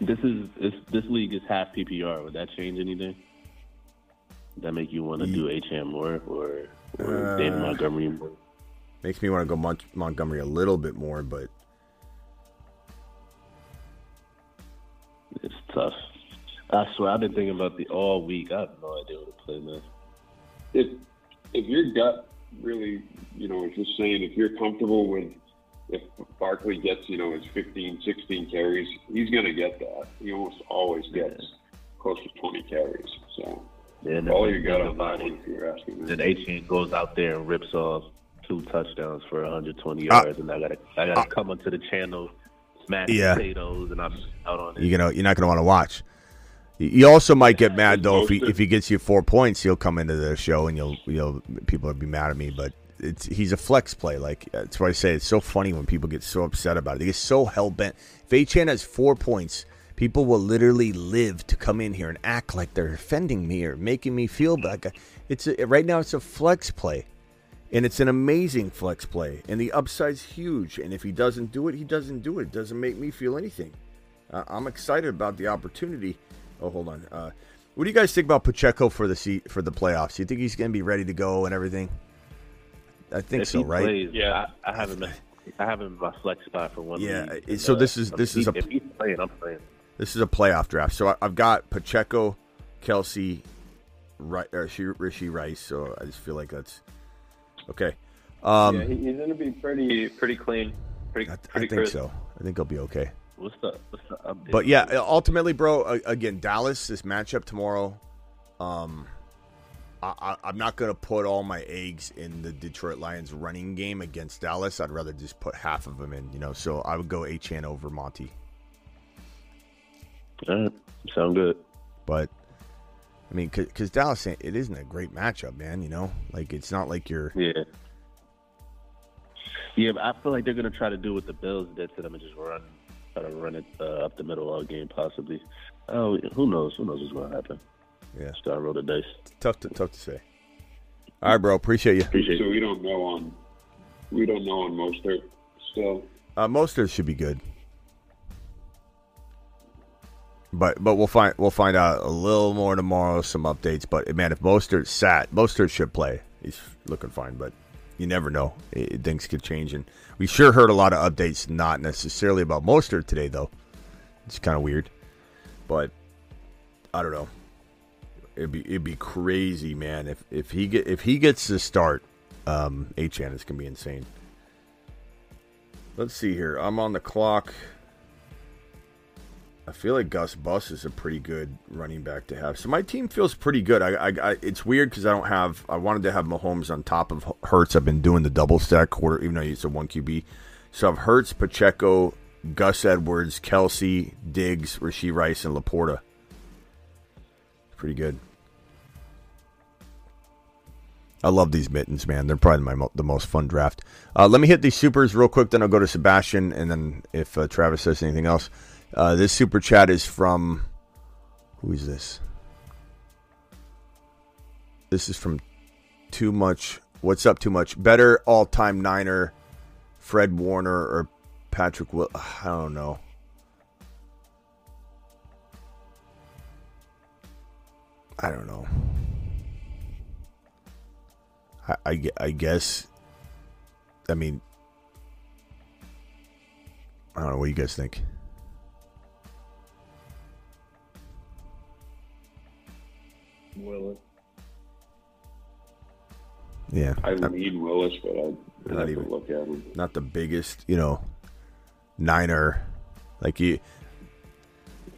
This is this, this league is half PPR. Would that change anything? Does that make you want to do HM more or, or Uh, David Montgomery more? Makes me want to go Mont- Montgomery a little bit more, but It's tough. I swear, I've been thinking about the all week. I have no idea what to play, man. if if your gut really, you know, is just saying if you're comfortable with if Barkley gets, you know, his 15, 16 carries, he's going to get that. He almost always gets close to 20 carries. So Yeah, and all you got think on that about one, if you're asking me. Then HN goes out there and rips off two touchdowns for 120 Uh, yards, and I gotta I gotta come onto the channel mashed Yeah. potatoes, and I'm out on it. You're gonna you're not gonna want to watch. You- You also might get mad though if he if he gets you four points, he'll come into the show and you'll you'll people will be mad at me. But it's he's a flex play. Like that's why I say it's so funny when people get so upset about it. They get so hell bent. If Achane has four points, people will literally live to come in here and act like they're offending me or making me feel like it's a, right now. It's a flex play. And it's an amazing flex play, and the upside's huge. And if he doesn't do it, he doesn't do it. It doesn't make me feel anything. Uh, I'm excited about the opportunity. Oh, hold on. Uh, what do you guys think about Pacheco for the seat for the playoffs? You think he's going to be ready to go and everything? I think if so, he right? Plays, yeah, I, I have him. I have him in my flex spot for one. Yeah, league, uh, so uh, this is- if this he- is a- if he's playing, I'm playing. This is a playoff draft. So I, I've got Pacheco, Kelce, Ri- or Rishi, Rishi Rice. So I just feel like that's okay. Um, yeah, he's going to be pretty pretty clean. Pretty, I pretty think crisp. so. I think he'll be okay. What's the what's the update? But yeah, ultimately, bro. Again, Dallas this matchup tomorrow. Um, I, I, I'm not gonna put all my eggs in the Detroit Lions running game against Dallas. I'd rather just put half of them in. You know, so I would go Achane over Monty. All right, sound good. But I mean, because Dallas, it isn't a great matchup, man. You know, like it's not like you're. Yeah. Yeah, but I feel like they're gonna try to do what the Bills did to them and just run, try to run it uh, up the middle all game, possibly. Oh, who knows? Who knows what's gonna happen? Yeah, just gotta roll the dice. Tough to tough to say. All right, bro. Appreciate you. Appreciate So we don't know on we don't know on Mostert still. Uh, Mostert should be good, but but we'll find we'll find out a little more tomorrow. Some updates, but man, if Mostert sat, Mostert should play. He's looking fine, but you never know. It, things could change, and we sure heard a lot of updates, not necessarily about Mostert today, though. It's kind of weird, but I don't know. It'd be it'd be crazy, man. If if he get if he gets to start, um, Achane is gonna be insane. Let's see here. I'm on the clock. I feel like Gus Bus is a pretty good running back to have. So my team feels pretty good. I, I, I it's weird because I don't have. I wanted to have Mahomes on top of Hurts. I've been doing the double stack quarter, even though it's a one QB. So I've Hurts, Pacheco, Gus Edwards, Kelce, Diggs, Rashee Rice, and LaPorta. Pretty good. I love these mittens, man. They're probably my mo- the most fun draft. Uh, let me hit these supers real quick, then I'll go to Sebastian, and then if uh, Travis says anything else, uh, this super chat is from who is this? This is from Too Much. What's up? Too much better all time Niner, Fred Warner or Patrick Will. I don't know. I don't know. I, I, I guess. I mean, I don't know. What do you guys think? Willis. Yeah, I lean Willis, but I Not even- look at him. not the biggest, you know, Niner. Like you,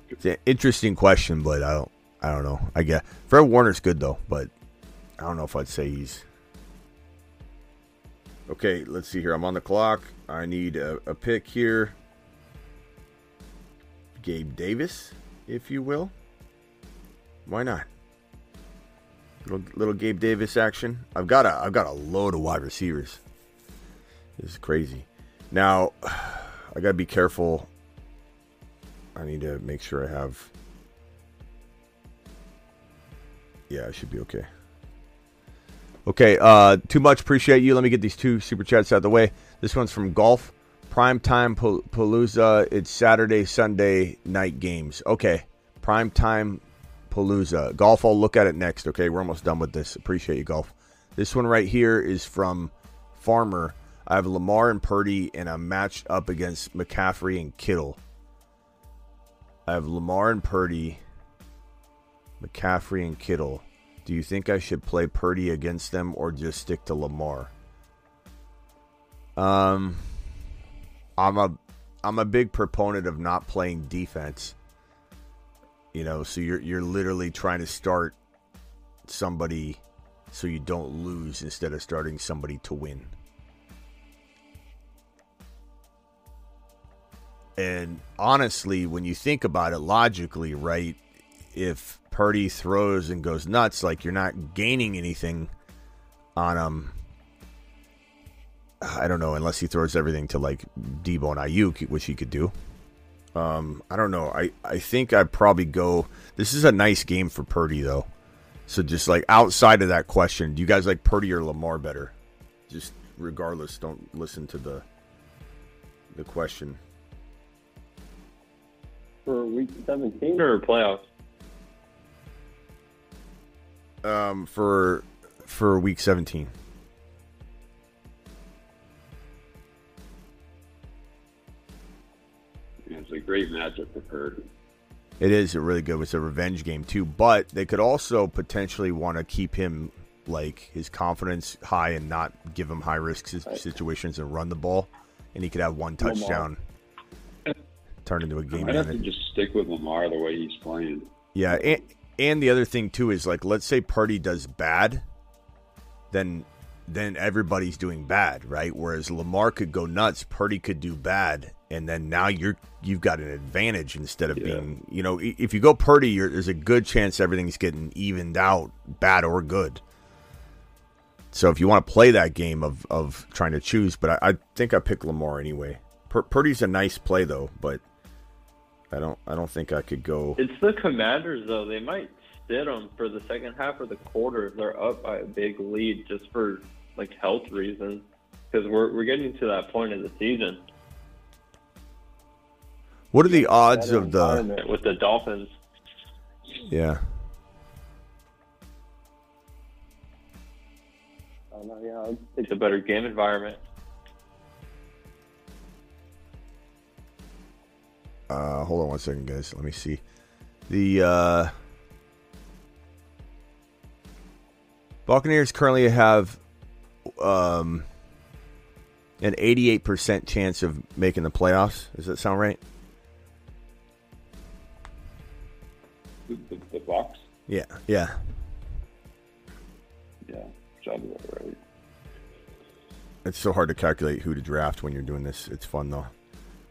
it's an interesting question, but I don't, I don't know. I guess Fred Warner's good though, but I don't know if I'd say he's. Okay, let's see here. I'm on the clock. I need a, a pick here. Gabe Davis, if you will. Why not? Little, little Gabe Davis action. I've got a I've got a load of wide receivers. This is crazy. Now, I gotta be careful. I need to make sure I have. Yeah, I should be okay. Okay, uh, too much. Appreciate you. Let me get these two super chats out of the way. This one's from Golf Prime Time Palooza. It's Saturday, Sunday night games. Okay, Prime Time Palooza. Golf. I'll look at it next. Okay, we're almost done with this. Appreciate you, Golf. This one right here is from Farmer. I have Lamar and Purdy, and I'm matched up against McCaffrey and Kittle. I have Lamar and Purdy, McCaffrey and Kittle. Do you think I should play Purdy against them or just stick to Lamar? Um, I'm a I'm a big proponent of not playing defense. You know, so you're you're literally trying to start somebody so you don't lose instead of starting somebody to win. And honestly, when you think about it logically, right? If Purdy throws and goes nuts, like you're not gaining anything on him. I don't know, unless he throws everything to like Deebo and Aiyuk, which he could do. Um, I don't know. I, I think I'd probably go. This is a nice game for Purdy, though. So just like outside of that question, do you guys like Purdy or Lamar better? Just regardless, don't listen to the the question. For week 17 or playoffs? Um, for for week seventeen. A great matchup for Purdy. It is a really good. It's a revenge game too, but they could also potentially want to keep him like his confidence high and not give him high risk situations and run the ball, and he could have one Lamar. touchdown turn into a game. might have to just stick with Lamar the way he's playing. Yeah, and, and the other thing too is like, let's say Purdy does bad, then then everybody's doing bad, right? Whereas Lamar could go nuts, Purdy could do bad, and then now you're you've got an advantage instead of being, you know, if you go Purdy, you're, there's a good chance everything's getting evened out, bad or good. So if you want to play that game of of trying to choose, but I, I think I pick Lamar anyway. Pur- Purdy's a nice play though, but I don't I don't think I could go. It's the Commanders, though. They might sit them for the second half of the quarter if they're up by a big lead just for like health reasons. Because we're, we're getting to that point of the season. What are the odds of the? with the Dolphins? Yeah, I don't know. Yeah, it's a better game environment. Uh, hold on one second, guys. Let me see. The uh, Buccaneers currently have um, an 88% chance of making the playoffs. Does that sound right? The, the, the Bucks, Yeah. Yeah. yeah, sounds about right. It's so hard to calculate who to draft when you're doing this. It's fun though.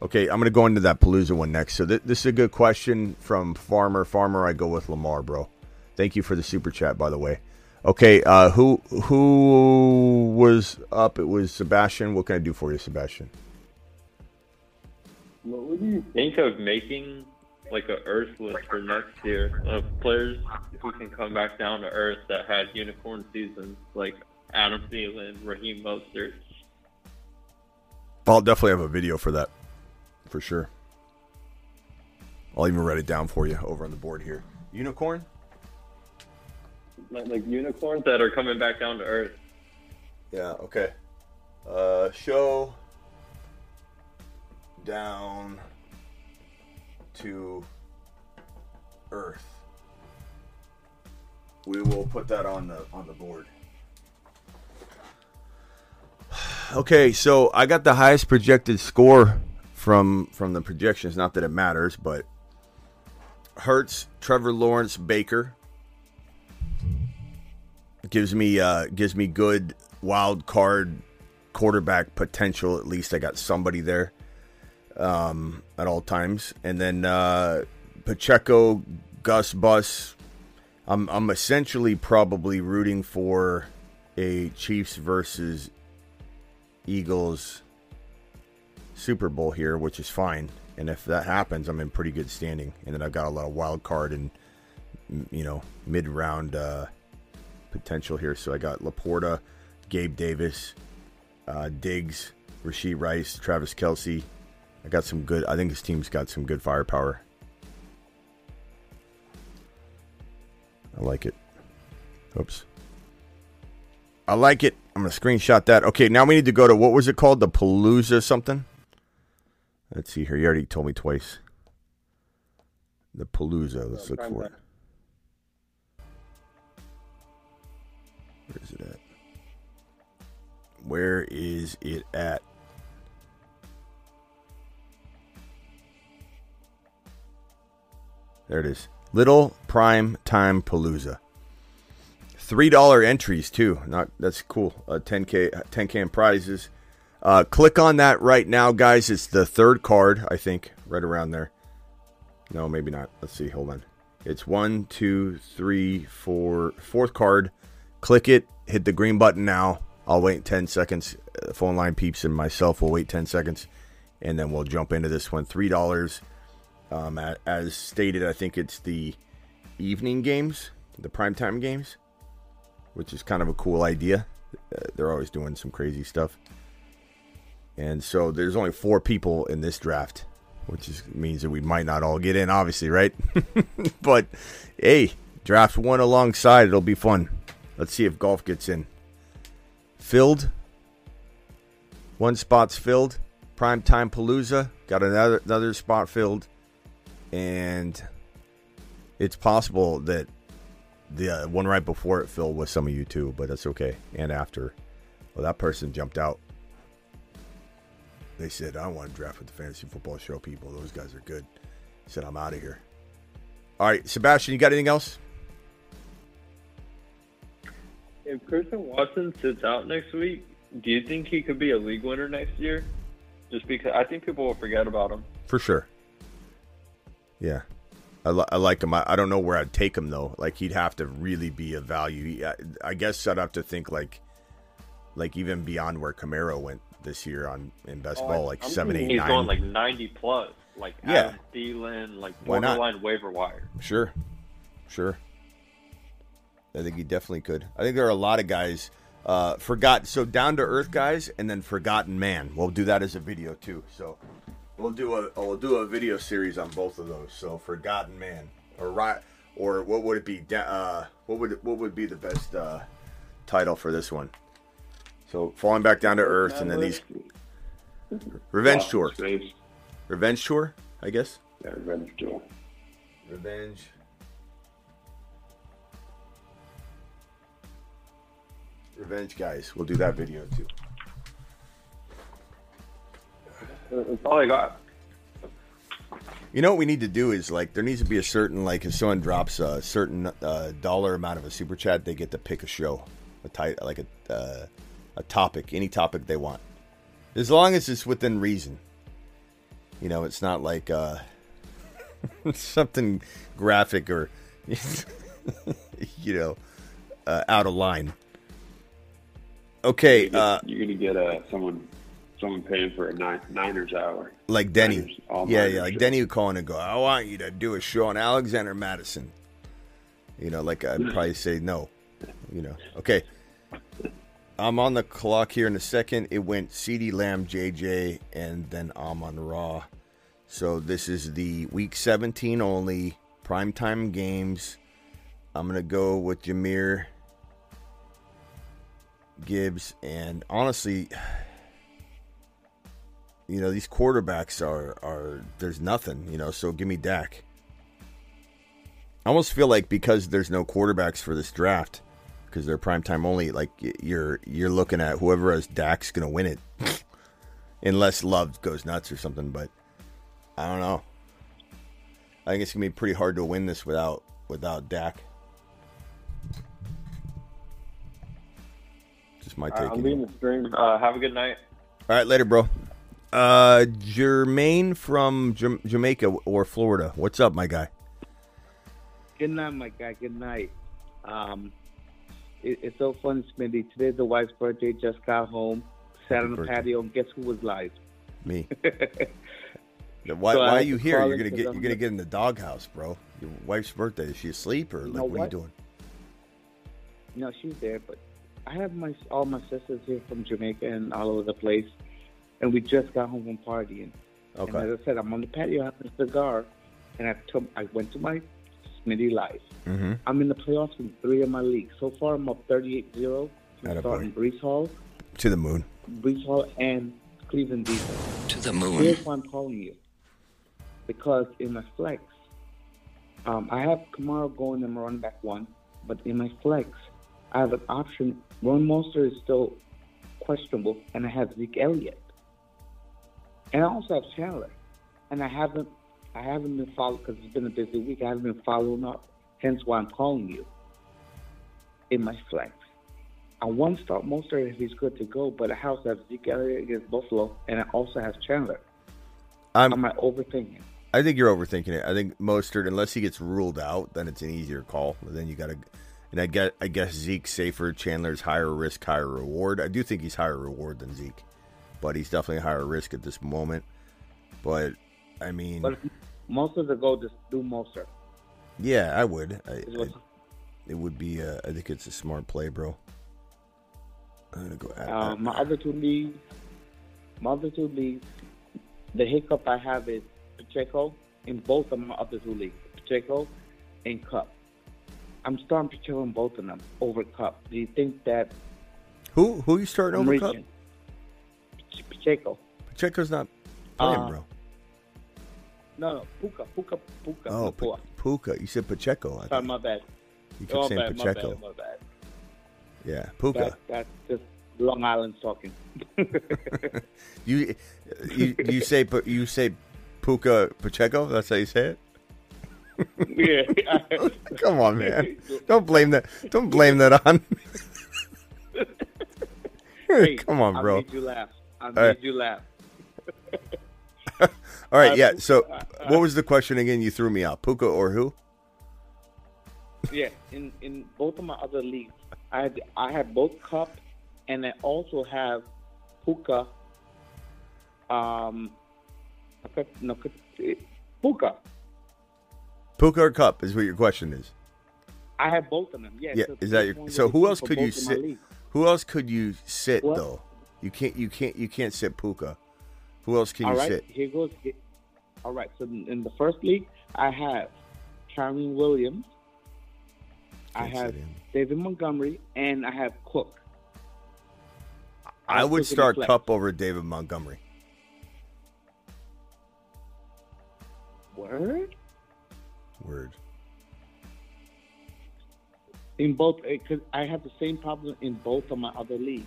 Okay, I'm to go into that Palooza one next. So th- this is a good question from Farmer. Farmer, I go with Lamar, bro. Thank you for the super chat, by the way. Okay, uh, who who was up? It was Sebastian. What can I do for you, Sebastian? What would you think of making like a Earth list for next year of players who can come back down to Earth that had unicorn seasons, like Adam Thielen, Raheem Mostert? I'll definitely have a video for that, for sure. I'll even write it down for you over on the board here. Unicorn? Like, like unicorns that are coming back down to Earth. Yeah. Okay. Uh, show down to Earth. We will put that on the on the board. Okay, so I got the highest projected score from from the projections. Not that it matters, but Hurts, Trevor Lawrence, Baker gives me uh, gives me good wild card quarterback potential. At least I got somebody there um, at all times, and then uh, Pacheco, Gus Bus. I'm I'm essentially probably rooting for a Chiefs versus Eagles Super Bowl here, which is fine. And if that happens, I'm in pretty good standing. And then I've got a lot of wild card and you know mid round uh, potential here. So I got LaPorta, Gabe Davis, uh, Diggs, Rashee Rice, Travis Kelce. I got some good. I think this team's got some good firepower. I like it. Oops. I like it. I'm gonna screenshot that. Okay, now we need to go to what was it called? The Palooza something. Let's see here. You already told me twice. The Palooza. Let's look for it. Where is it at? Where is it at? There it is. Little Prime Time Palooza. Three dollar entries too. Not that's cool. Uh, 10k 10k in prizes. Uh, click on that right now, guys. It's the third card, I think. right around there. No, maybe not. Let's see. Hold on. It's one, two, three, four, fourth card. Click it. Hit the green button now. I'll wait 10 seconds. Uh, phone line peeps and myself will wait 10 seconds. And then we'll jump into this one. $3. Um, as stated, I think it's the evening games, the primetime games, which is kind of a cool idea. Uh, they're always doing some crazy stuff. And so there's only four people in this draft, which is, means that we might not all get in, obviously, right? but hey, draft one alongside. It'll be fun. Let's see if golf gets in. Filled. One spot's filled. Prime time Palooza got another another spot filled, and it's possible that the uh, one right before it filled with some of you too, but that's okay. And after, well, that person jumped out. They said, "I don't want to draft with the fantasy football show people. Those guys are good." I said, "I'm out of here." All right, Sebastian, you got anything else? If Christian Watson sits out next week, do you think he could be a league winner next year? Just because I think people will forget about him. For sure. Yeah. I, li- I like him. I, I don't know where I'd take him though. Like he'd have to really be a value. He, I, I guess I'd have to think like, like even beyond where Kamara went this year on in best Oh, ball, like I'm seven, eight, He's nine. going like 90 plus, like Yeah. Adam Thielen, like borderline waiver wire. Sure, sure. I think he definitely could. I think there are a lot of guys. Uh, forgot so down to earth guys, and then forgotten man. We'll do that as a video too. So we'll do a we'll do a video series on both of those. So forgotten man, or right, or what would it be? Uh, what would what would be the best uh, title for this one? So falling back down to earth, and then these revenge tour, revenge tour, I guess. Yeah, revenge tour. Revenge. Revenge guys. We'll do that video too. That's all I got. You know what we need to do is like there needs to be a certain like if someone drops a certain uh, dollar amount of a super chat, they get to pick a show, a title, like a uh, a topic, any topic they want, as long as it's within reason. You know, it's not like uh, something graphic or you know uh, out of line. Okay, uh, You're gonna get uh, someone someone paying for a nine, Niners hour. like Denny. Niners, yeah, Niners yeah, like show. Denny would call in and go, I want you to do a show on Alexander Mattison. You know, like I'd probably say no. You know, okay. I'm on the clock here in a second. It went CeeDee Lamb, JJ, and then Amon-Ra. So this is the week 17 only primetime games. I'm gonna go with Jahmyr Gibbs, and honestly, you know these quarterbacks are are there's nothing you know so give me Dak. I almost feel like because there's no quarterbacks for this draft because they're prime time only like you're you're looking at whoever has Dak's gonna win it unless Love goes nuts or something but I don't know. I think it's gonna be pretty hard to win this without without Dak. Just my take. I'm leaving the stream. Uh, have a good night. All right, later, bro. Uh, Jermaine from Jam- Jamaica or Florida. What's up, my guy? Good night, my guy. Good night. Um, it, it's so fun, Smitty. Today's the wife's birthday. Just got home, sat on the birthday. patio, and guess who was live? Me. Why, So why are you here? You're gonna get I'm you're gonna get in the doghouse, bro. Your wife's birthday. Is she asleep or like know what, are you doing? No, she's there, but I have my all my sisters here from Jamaica and all over the place, and we just got home from partying. Okay. And as I said, I'm on the patio having a cigar, and I took I went to my Smitty live. Mm-hmm. I'm in the playoffs in three of my leagues. So far, I'm up 38-0. I'm Attaboy. starting Breece Hall, To the moon. Breece Hall, and Cleveland defense. To the moon. Here's why I'm calling you. Because in my flex, um, I have Kamara going in my running back one, but in my flex, I have an option. Ron Monster is still questionable, and I have Zeke Elliott, and I also have Chandler, and I haven't, I haven't been following because it's been a busy week. I haven't been following up. Hence why I'm calling you. In my flex, I want to start Monster if he's good to go, but I also have Zeke Elliott against Buffalo, and I also have Chandler. I'm, am I overthinking? I think you're overthinking it. I think Mostert, unless he gets ruled out, then it's an easier call. Then you got to, and I get, I guess Zeke's safer. Chandler's higher risk, higher reward. I do think he's higher reward than Zeke, but he's definitely higher risk at this moment. But I mean, But most of the go just do Mostert. yeah, I would. I, I- it would be. Uh, I think it's a smart play, bro. I'm gonna go. Add, Uh, my other two leagues, my other two leagues, the hiccup I have is Pacheco in both of my other two leagues, Pacheco and Kupp. I'm starting Pacheco in both of them over Kupp. Do you think that who who you starting I'm over Kupp? Pacheco? Pacheco's not playing, Uh, bro. No, no, Puka, Puka, Puka. Oh. P- Puka. You said Pacheco. I Sorry, thought. my bad. You kept oh, saying bad, Pacheco. My bad, my bad. Yeah, Puka. That, that's just Long Island talking. You you you say you say Puka Pacheco? That's how you say it. yeah. Come on, man. Don't blame that. Don't blame that on. Hey, Come on, I bro. made you laugh. I made right. you laugh. All right, yeah. So, what was the question again? You threw me out. Puka or who? Yeah, in in both of my other leagues, I had I had both Kupp, and I also have Puka. Um, no, Puka. Puka or Kupp is what your question is. I have both of them. Yeah. Yeah, so is that your? So who else could you both of my sit? Who else could you sit What? though? You can't. You can't. You can't sit Puka. Who else can All you right, sit? here goes. here- All right, so in the first league, I have Kyren Williams. I Can't have. David Montgomery, and I have Cook. I I'll would put him in start. Kupp over David Montgomery. Word? Word. In both, eh, because I have the same problem in both of my other leagues.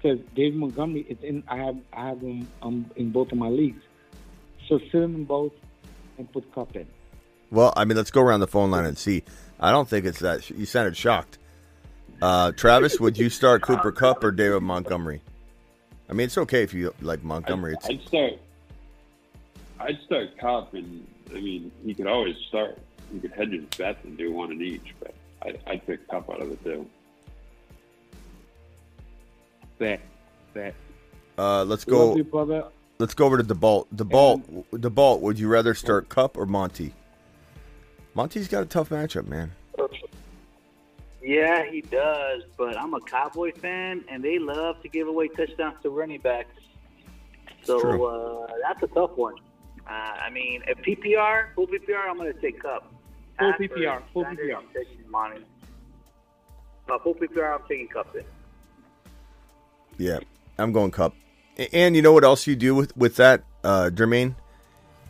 Because David Montgomery is in, I have I have him um, in both of my leagues. So sit him in both and put Kupp in. Well, I mean, let's go around the phone line and see. I don't think it's that. You sounded shocked. Uh, Travis, would you start Cooper Kupp or David Montgomery? I mean, it's okay if you like Montgomery. It's, I'd start. I'd start Kupp, and I mean, you could always start. You could hedge his bets and do one in each, but I'd, I'd pick Kupp out of the two. That that. uh, let's Love go. you. Let's go over to DeBalt. DeBalt, DeBalt. Would you rather start Kupp or Monty? Monty's got a tough matchup, man. Yeah, he does, but I'm a Cowboy fan, and they love to give away touchdowns to running backs. So uh, that's a tough one. Uh, I mean, if PPR, full PPR, I'm going to take Kupp. Full PPR, full PPR. I'm taking Monty. Uh, full PPR, I'm taking Kupp in. Yeah, I'm going Kupp. And you know what else you do with with that, uh, Jermaine?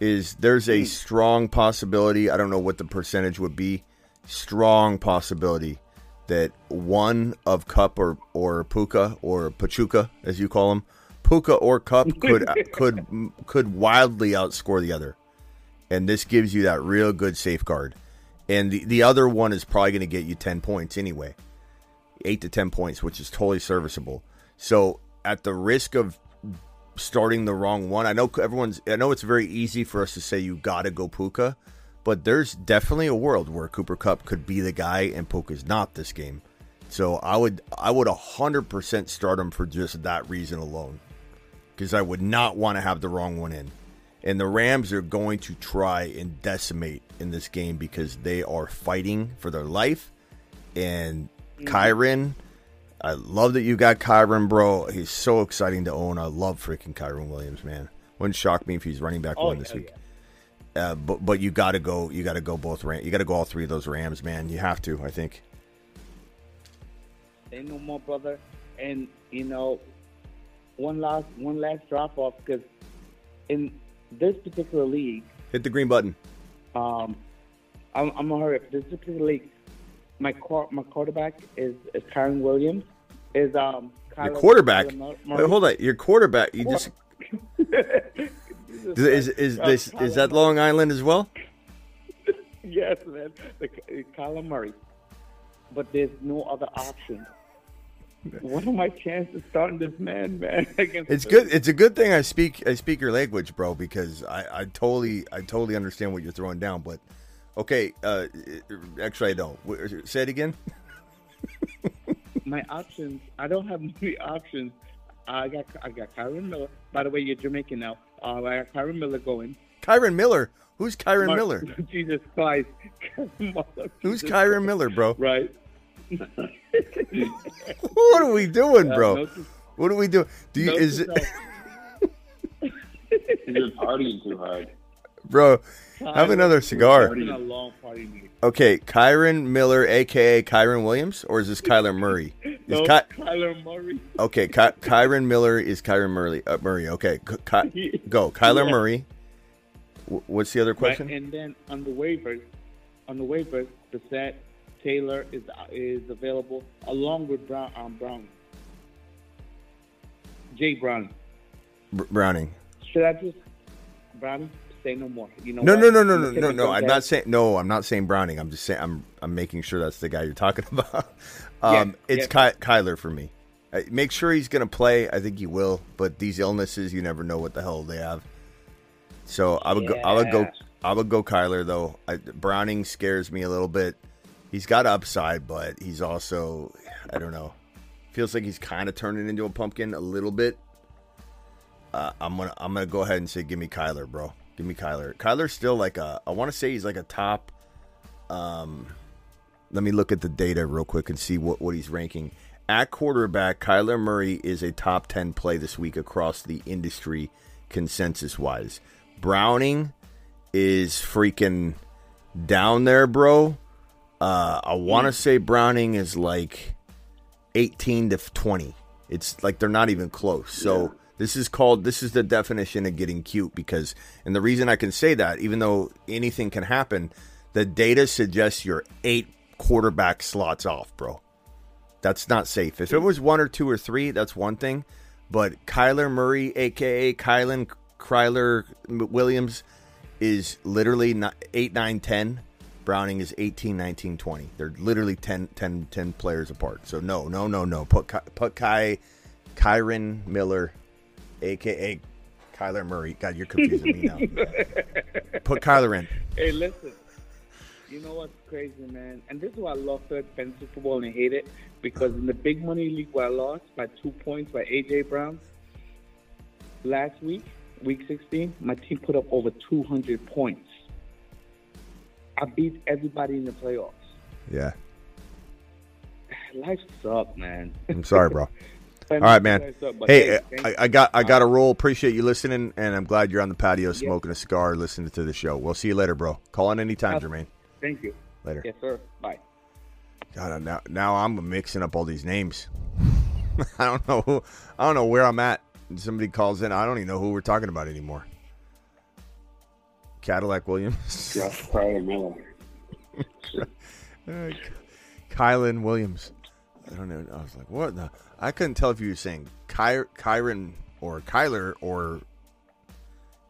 Is there's a strong possibility? I don't know what the percentage would be. Strong possibility that one of Kupp or or Puka or Pachuca, as you call them, Puka or Kupp could could could wildly outscore the other, and this gives you that real good safeguard. And the the other one is probably going to get you ten points anyway eight to ten points, which is totally serviceable. So at the risk of starting the wrong one, I know everyone's. I know it's very easy for us to say you got to go Puka, but there's definitely a world where Cooper Kupp could be the guy and Puka's not this game. So I would I would hundred percent start him for just that reason alone, because I would not want to have the wrong one in. And the Rams are going to try and decimate in this game because they are fighting for their life. And mm-hmm. Kyren, I love that you got Kyren, bro. He's so exciting to own. I love freaking Kyren Williams, man. Wouldn't shock me if he's running back Oh, one this hell week. Uh, but but you got to go. You got to go both Ram. You got to go all three of those Rams, man. You have to. I think. Say no more, brother. And you know, one last one last drop off because in this particular league, Hit the green button. um, I'm, I'm gonna hurry up. This particular league, my my quarterback is, is Kyren Williams. Is um Your quarterback. Kyler Wait, hold on. Your quarterback. You just is is Uh, this is Kyler that Long Island as well? yes, man. The, Kyler Murray. But there's no other option what are my chances starting this man, man? It's good. It's a good thing I speak I speak your language, bro, because I, I totally I totally understand what you're throwing down. But okay, uh, actually I don't. Say it again. my options. I don't have many options. I got I got Kyron Miller. By the way, you're Jamaican now. Uh, I got Kyron Miller going. Kyron Miller. Who's Kyron Mark- Miller? Jesus Christ. Who's Jesus Kyron Miller, bro? Right. What are we doing, Uh, bro? note to- What are we doing? Do you note is it. You're partying too hard. bro? Have another cigar. It's been a long party meeting. Okay, Kyron Miller, aka Kyron Williams, or is this Kyler Murray? Is No, Ky- Kyler Murray. okay, Ky- Kyron Miller is Kyron Murray. Uh, Murray. Okay, Ky- go. Kyler Yeah. Murray. W- What's the other question? Right, and then on the waivers, on the waivers, the set Taylor is is available along with Brown. Um, Brown. Jay Brown. Br- Browning. Should I just Brown say no more? You know No, what? no, no, no, no, no, no. I'm not saying no. I'm not saying Browning. I'm just saying I'm I'm making sure that's the guy you're talking about. Yeah, um, it's yeah. Ky- Kyler for me. Uh, Make sure he's going to play. I think he will. But these illnesses, you never know what the hell they have. So I would go. I would go. I would go Kyler though. I, Browning scares me a little bit. He's got upside, but he's also I don't know. Feels like he's kind of turning into a pumpkin a little bit. Uh, I'm gonna I'm gonna go ahead and say give me Kyler, bro. Give me Kyler. Kyler's still like a I want to say he's like a top. Um, let me look at the data real quick and see what what he's ranking at quarterback. Kyler Murray is a top ten play this week across the industry consensus wise. Browning is freaking down there, bro. Uh, I want to say Browning is like 18 to 20. It's like they're not even close. So this is called this is the definition of getting cute because and the reason I can say that even though anything can happen, the data suggests you're 8 quarterback slots off, bro. That's not safe. If it was one or two or three, that's one thing. But Kyler Murray, aka Kylan Kryler Williams, is literally not 8, 9, 10. Browning is 18, 19, 20. They're literally 10, 10, 10 players apart. So no, no, no, no. Put put Kai, Kyron Miller, aka Kyler Murray. God, you're confusing me now. Put Kyler in. Hey, listen. You know what's crazy, man? And this is why I love third fantasy football and hate it because in the big money league where I lost by two points by AJ Brown last week, week 16, my team put up over 200 points. I beat everybody in the playoffs. Yeah. Life sucks, man. I'm sorry, bro. All Fantasy man. life Hey, hey, I, I got I got a roll. Appreciate you listening, and I'm glad you're on the patio smoking a cigar, listening to the show. We'll see you later, bro. Call in anytime, Uh, Jermaine. Thank you. Later. Yes, sir. Bye. God, now now I'm mixing up all these names. I don't know. Who, I don't know where I'm at. Somebody calls in. I don't even know who we're talking about anymore. Cadillac Williams. Josh Kyler Miller. Uh, Kylan Williams. I don't know. I was like, what? The? I couldn't tell if you were saying Ky- Kyron or Kyler or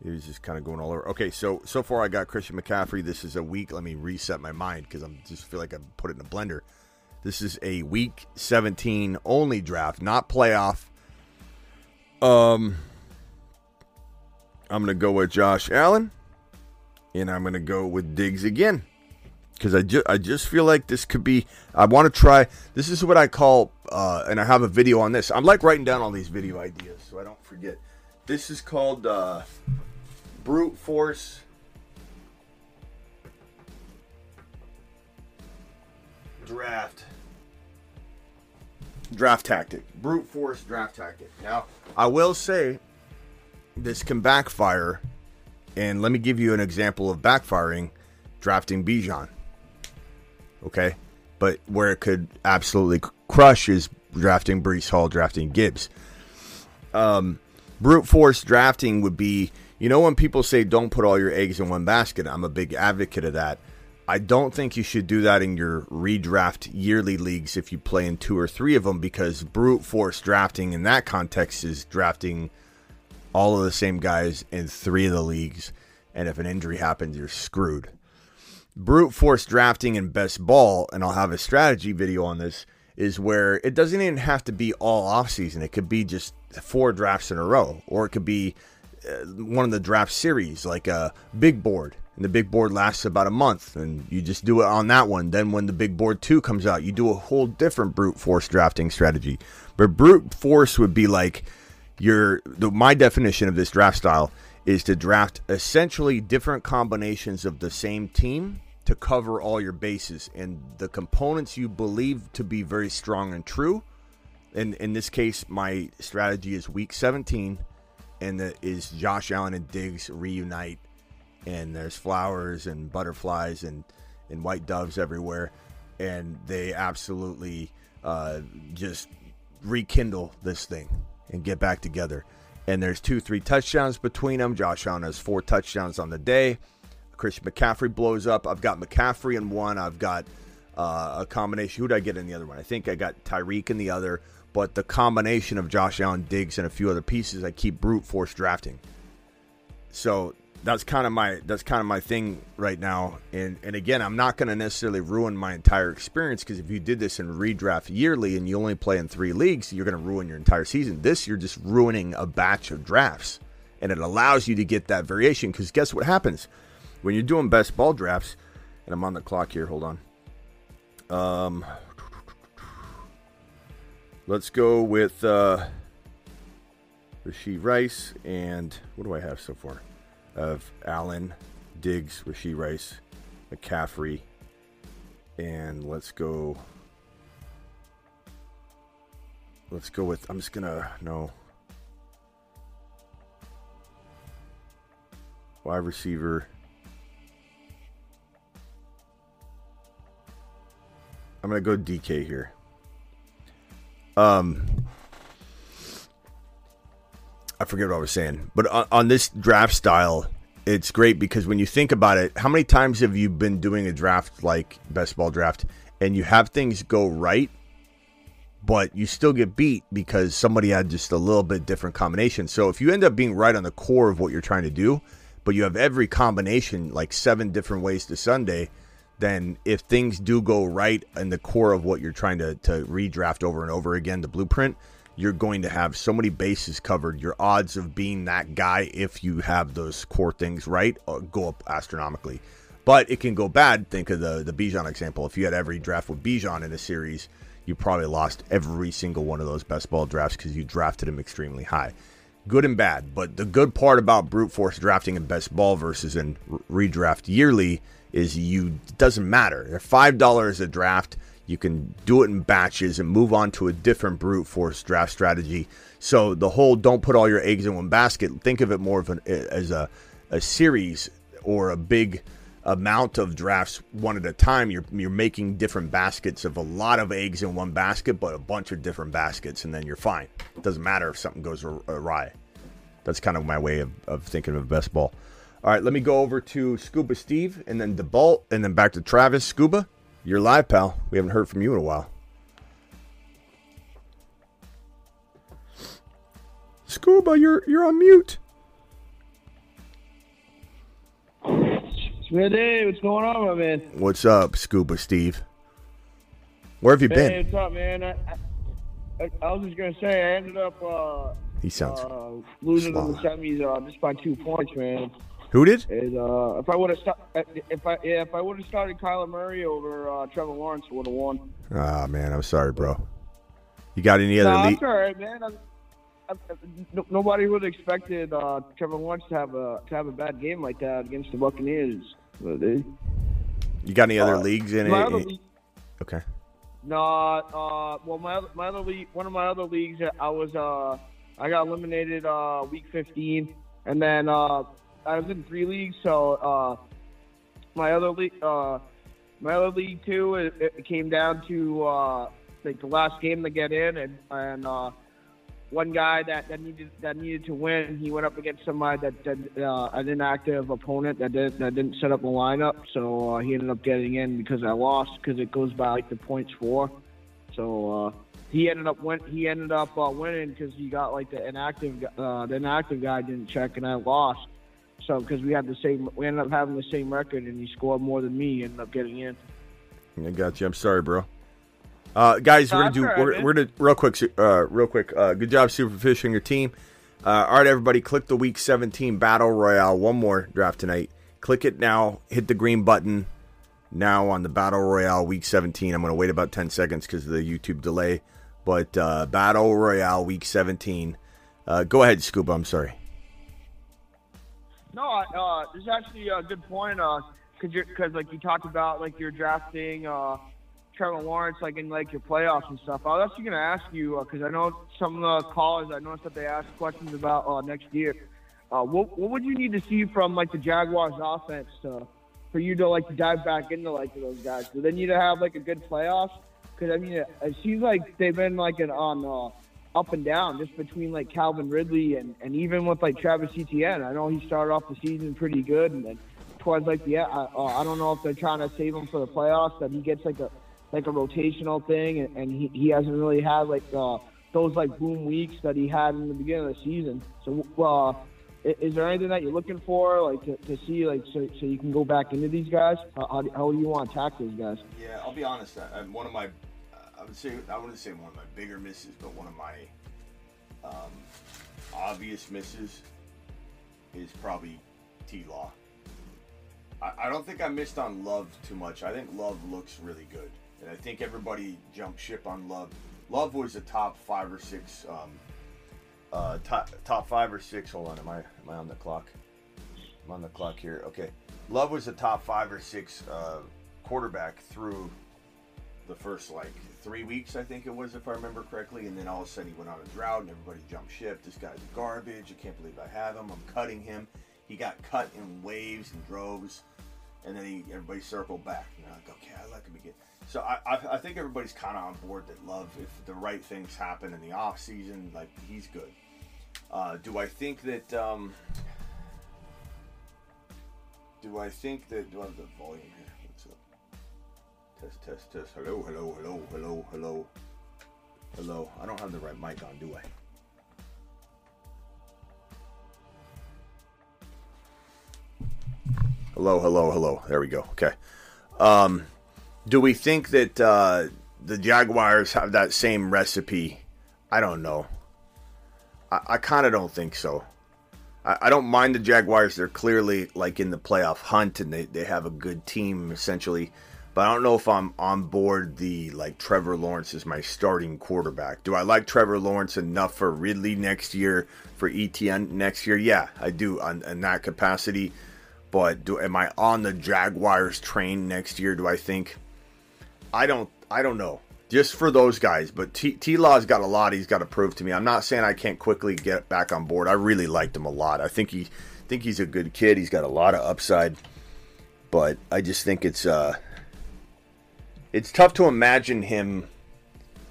he was just kind of going all over. Okay, so so far I got Christian McCaffrey. This is a week. Let me reset my mind because I'm just feel like I put it in a blender. This is a week 17 only draft, not playoff. Um, I'm gonna go with Josh Allen, and I'm gonna go with Diggs again because I just I just feel like this could be. I want to try. This is what I call, uh, and I have a video on this. I'm like writing down all these video ideas so I don't forget. This is called uh, brute force. Draft. Draft tactic. Brute force draft tactic. Now, I will say this can backfire. And let me give you an example of backfiring drafting Bijan. Okay? But where it could absolutely crush is drafting Breece Hall, drafting Gibbs. Um, brute force drafting would be, you know, when people say don't put all your eggs in one basket, I'm a big advocate of that. I don't think you should do that in your redraft yearly leagues if you play in two or three of them because brute force drafting in that context is drafting all of the same guys in three of the leagues. And if an injury happens, you're screwed. Brute force drafting and best ball, and I'll have a strategy video on this, is where it doesn't even have to be all off season. It could be just four drafts in a row, or it could be uh, one of the draft series, like a big board. And the big board lasts about a month, and you just do it on that one. Then, when the big board two comes out, you do a whole different brute force drafting strategy. But brute force would be like your the, my definition of this draft style is to draft essentially different combinations of the same team to cover all your bases and the components you believe to be very strong and true. And in this case, my strategy is week 17, and that is Josh Allen and Diggs reunite, and there's flowers and butterflies and, and white doves everywhere, and they absolutely uh, just rekindle this thing and get back together. And there's two, three touchdowns between them. Josh Allen has four touchdowns on the day. Christian McCaffrey blows up. I've got McCaffrey in one. I've got uh, a combination. Who did I get in the other one? I think I got Tyreek in the other. But the combination of Josh Allen, Diggs, and a few other pieces, I keep brute force drafting. So that's kind of my that's kind of my thing right now. And and again, I'm not going to necessarily ruin my entire experience because if you did this in redraft yearly and you only play in three leagues, you're going to ruin your entire season. This you're just ruining a batch of drafts, and it allows you to get that variation. Because guess what happens when you're doing best ball drafts? And I'm on the clock here. Hold on. Um, let's go with uh, Rashee Rice and what do I have so far? Of Allen, Diggs, Rashee Rice, McCaffrey, and let's go. Let's go with. I'm just gonna no. Wide receiver. I'm gonna go DK here. Um, I forget what I was saying, but on, on, this draft style, it's great because when you think about it, how many times have you been doing a draft like best ball draft and you have things go right, but you still get beat because somebody had just a little bit different combination. So if you end up being right on the core of what you're trying to do, but you have every combination like seven different ways to Sunday, then if things do go right in the core of what you're trying to, to redraft over and over again, the blueprint, you're going to have so many bases covered. Your odds of being that guy, if you have those core things right, uh, go up astronomically. But it can go bad. Think of the the Bijan example. If you had every draft with Bijan in a series, you probably lost every single one of those best ball drafts because you drafted him extremely high. Good and bad. But the good part about brute force drafting in best ball versus in redraft yearly is you doesn't matter. They're five dollars a draft you can do it in batches and move on to a different brute force draft strategy. So the whole don't put all your eggs in one basket. Think of it more of an, as a, a series or a big amount of drafts one at a time. You're you're making different baskets of a lot of eggs in one basket, but a bunch of different baskets, and then you're fine. It doesn't matter if something goes awry. That's kind of my way of, of thinking of best ball. All right, let me go over to Scuba Steve and then DeBalt and then back to Travis. Scuba. You're live, pal. We haven't heard from you in a while. Scuba, you're you're on mute. Smitty, what's going on, my man? What's up, Scuba Steve? Where have you hey, been? what's up, man? I, I, I, was just gonna say I ended up uh, he sounds uh, losing in the semis uh, just by two points, man. Who did? And, uh, if I would have st- if I yeah, if I would have started Kyler Murray over uh, Trevor Lawrence, would have won. Ah man, I'm sorry, bro. You got any other? No, le- that's all right, man. I, I, no, nobody would have expected uh, Trevor Lawrence to have a to have a bad game like that against the Buccaneers. They, you got any other uh, leagues in it? other Okay. No, uh, well, my other, my other league, one of my other leagues, I was, uh, I got eliminated uh, week 15, and then uh, I was in three leagues. So uh, my other league, uh, my other league too, it, it came down to uh, like the last game to get in, and and uh, one guy that, that needed that needed to win, he went up against somebody that, that uh, an inactive opponent that didn't that didn't set up a lineup, so uh, he ended up getting in because I lost because it goes by like the points for. So uh, he ended up went he ended up uh, winning because he got like the inactive uh, the inactive guy didn't check and I lost. So because we had the same, we ended up having the same record, and he scored more than me. Ended up getting in. I got you. I'm sorry, bro. Uh, guys, we're gonna do right, we're, we're gonna real quick, uh, real quick. Uh, good job, Superfish and your team. Uh, all right, everybody, click the Week 17 Battle Royale. One more draft tonight. Click it now. Hit the green button now on the Battle Royale Week 17. I'm gonna wait about 10 seconds because of the YouTube delay. But uh, Battle Royale Week 17. Uh, go ahead, Scuba. I'm sorry. No, uh, this is actually a good point. Uh, cause you're, cause like you talked about, like you're drafting uh, Trevor Lawrence, like in like your playoffs and stuff. I was actually gonna ask you, uh, cause I know some of the callers, I noticed that they asked questions about uh, next year. Uh, what what would you need to see from like the Jaguars offense to, for you to like dive back into like those guys? Do they need to have like a good playoffs? Because I mean, it, it seems like they've been like an on uh, up and down just between like Calvin Ridley and, and even with like Travis Etienne. I know he started off the season pretty good, and then towards like the uh, uh, I don't know if they're trying to save him for the playoffs that he gets like a like a rotational thing, and, and he, he hasn't really had like uh, those like boom weeks that he had in the beginning of the season. So, uh, is there anything that you're looking for, like to, to see, like so, so you can go back into these guys? How, how, do- you want to attack those guys? Yeah, I'll be honest. I, I'm one of my, I would say, I wouldn't say one of my bigger misses, but one of my um, obvious misses is probably T Law. I, I don't think I missed on Love too much. I think Love looks really good, and I think everybody jumped ship on Love. Love was a top five or six, um, uh, top top five or six. Hold on, am I am I on the clock? I'm on the clock here. Okay, Love was a top five or six uh, quarterback through the first like three weeks, I think it was, if I remember correctly, and then all of a sudden he went on a drought and everybody jumped ship. This guy's garbage. I can't believe I have him. I'm cutting him. He got cut in waves and droves, and then he everybody circled back. And they're like, okay, I like him again. So I, I, I think everybody's kind of on board that Love, if the right things happen in the off season, like he's good. Uh, do I think that? Um, do I think that? Do I have the volume? Test, test, test. Hello, hello, hello, hello, hello, hello. I don't have the right mic on, do I? Hello, hello, hello. There we go. Okay. Um, do we think that uh, the Jaguars have that same recipe? I don't know. I, I kind of don't think so. I, I don't mind the Jaguars. They're clearly like in the playoff hunt and they, they have a good team essentially. But I don't know if I'm on board the like Trevor Lawrence is my starting quarterback. Do I like Trevor Lawrence enough for Ridley next year, for Etienne next year? Yeah, I do on, in that capacity. But do am I on the Jaguars train next year? Do I think? I don't. I don't know. Just for those guys, but T, Law's got a lot he's got to prove to me. I'm not saying I can't quickly get back on board. I really liked him a lot. I think he think he's a good kid. He's got a lot of upside, but I just think it's uh, it's tough to imagine him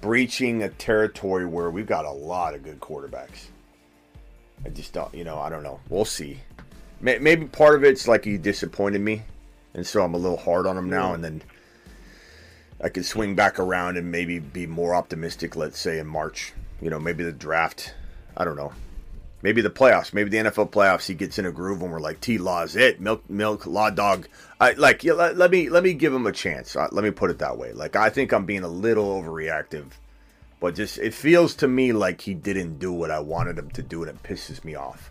breaching a territory where we've got a lot of good quarterbacks. I just don't, you know, I don't know. We'll see. Maybe part of it's like he disappointed me, and so I'm a little hard on him now. And then I could swing back around and maybe be more optimistic. Let's say in March, you know, maybe the draft. I don't know. Maybe the playoffs. Maybe the NFL playoffs. He gets in a groove and we're like, T Law's it. Milk, milk, law dog. I like. Yeah, let, let me let me give him a chance. Uh, let me put it that way. Like I think I'm being a little overreactive, but just it feels to me like he didn't do what I wanted him to do, and it pisses me off.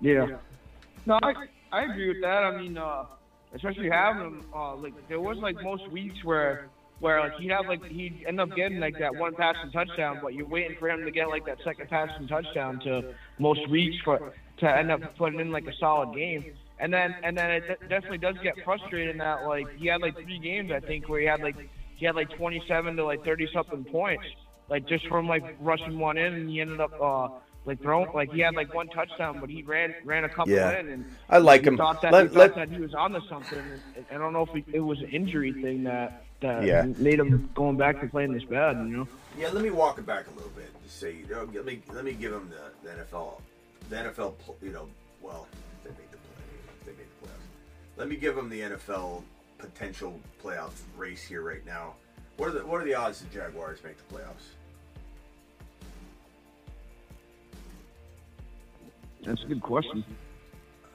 Yeah. No, I, I agree with that. I mean, uh, especially having him, uh, like there was like most weeks where where like he'd have like he'd end up getting like that one passing touchdown, but you're waiting for him to get like that second passing touchdown to most weeks for to end up putting in like a solid game. And then and then it definitely does get frustrating that like he had like three games I think where he had like he had like 27 to like 30 something points, like just from like rushing one in, and he ended up uh like throwing like he had like one touchdown, but he ran ran a couple Yeah. in, and I like him. Thought that, Let- you thought let- that he was onto something. And I don't know if it was an injury thing that that Yeah. made him going back to playing this bad. You know. Yeah, let me walk it back a little bit. Just say, you know, let me let me give him the, the NFL, the NFL. You know, well, they made the play, they made the playoffs. Let me give him the NFL potential playoff race here right now. What are the what are the odds the Jaguars make the playoffs? That's a good question.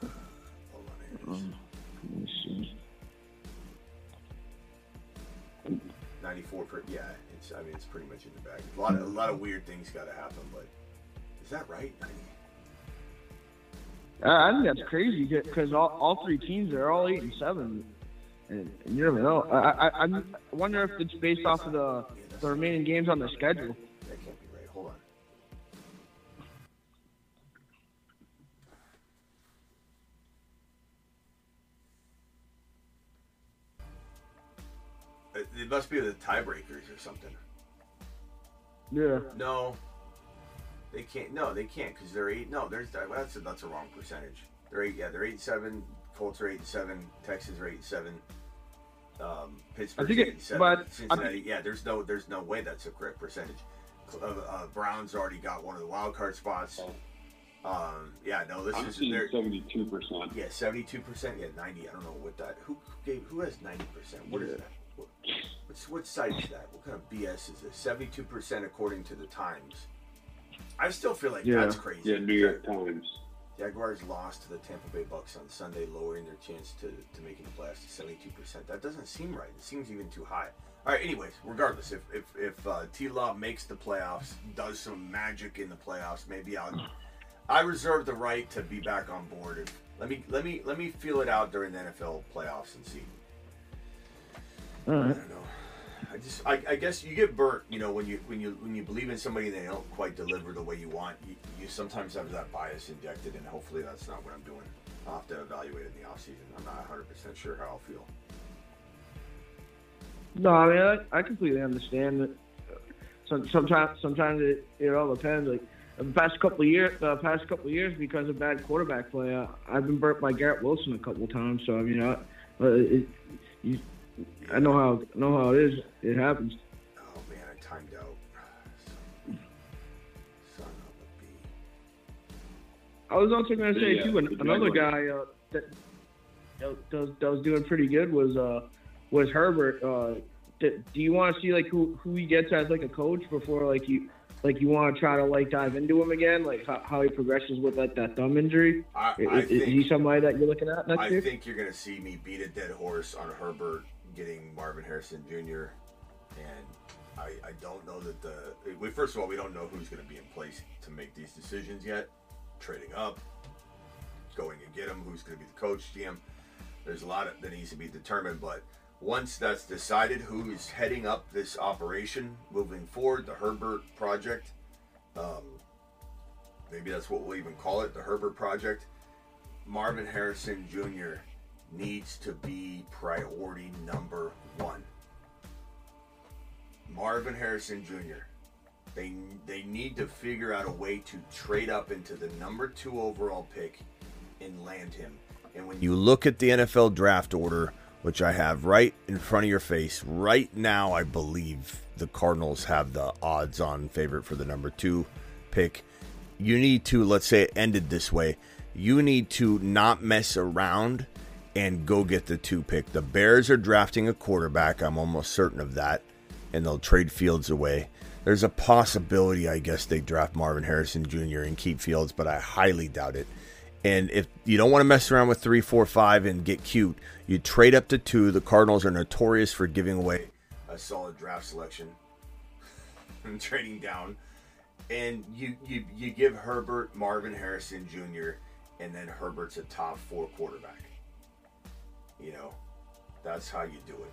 Hold on, here it is. Um, let me see. Ninety four per. Yeah, it's. I mean, it's pretty much in the bag. A lot of a lot of weird things got to happen, but is that right? I mean, I I think that's crazy because all, all three teams are all eight and seven, and, and you never know. I, I I wonder if it's based off of the the remaining games on the schedule. It, it must be the tiebreakers or something. Yeah. No, they can't. No, they can't because they're eight. No, there's that's a, that's a wrong percentage. They're eight. Yeah, they're eight seven. Colts are eight seven. Texas are eight seven. Um, Pittsburgh's think it- eight seven. but I Cincinnati. yeah, there's no there's no way that's a correct percentage. Uh, uh, Browns already got one of the wild card spots. Um, yeah, no, this I'm is seventy-two percent. yeah, seventy-two percent. Yeah, ninety. I don't know what that. Who gave? Who has ninety percent? What is that? What, what's what site is that? What kind of BS is this? Seventy-two percent according to the Times. I still feel like Yeah. that's crazy. Yeah, New York Times. Jaguars lost to the Tampa Bay Bucks on Sunday, lowering their chance to, to making the playoffs to seventy-two percent. That doesn't seem right. It seems even too high. All right. Anyways, regardless, if if if uh, T. Love makes the playoffs, does some magic in the playoffs, maybe I'll. I reserve the right to be back on board. If, let me let me let me feel it out during the NFL playoffs and see. I don't know. I just I, I guess you get burnt, you know, when you when you when you believe in somebody and they don't quite deliver the way you want. You, you sometimes have that bias injected, and hopefully that's not what I'm doing. I'll have to evaluate it in the offseason. I'm not 100 percent sure how I'll feel. No, I mean I, I completely understand that. Some, sometimes, sometimes it, it all depends. Like the past couple of years, the past couple of years, because of bad quarterback play, I, I've been burnt by Garrett Wilson a couple of times. So I mean, I, uh, it, you, I know how know how it is. It happens. Oh man, I timed out. Son of a bee. I was also going to say Yeah, too, an, another guy uh, that that was, that was doing pretty good was uh, was Herbert. Uh, do, do you want to see like who who he gets as like a coach before like you like you want to try to like dive into him again, like how, how he progresses with like that thumb injury? I- is, I is he somebody that you're looking at next I year? think you're going to see me beat a dead horse on Herbert getting Marvin Harrison Jr. And I, I don't know that the. We, first of all, we don't know who's going to be in place to make these decisions yet. Trading up, going and get him, who's going to be the coach, GM. There's a lot of, that needs to be determined, but once that's decided, who is heading up this operation moving forward, the Herbert project, um, maybe that's what we'll even call it, the Herbert project. Marvin Harrison Jr. needs to be priority number one. Marvin Harrison Jr. They they need to figure out a way to trade up into the number two overall pick and land him. And when you look at the NFL draft order, which I have right in front of your face right now, I believe the Cardinals have the odds-on favorite for the number two pick. You need to let's say it ended this way. You need to not mess around and go get the two pick. The Bears are drafting a quarterback. I'm almost certain of that and they'll trade Fields away. There's a possibility, I guess, they draft Marvin Harrison Jr. and keep Fields, but I highly doubt it. And if you don't want to mess around with three, four, five and get cute, you trade up to two. The Cardinals are notorious for giving away a solid draft selection and trading down. And you, you you give Herbert Marvin Harrison Jr. and then Herbert's a top four quarterback. You know, that's how you do it.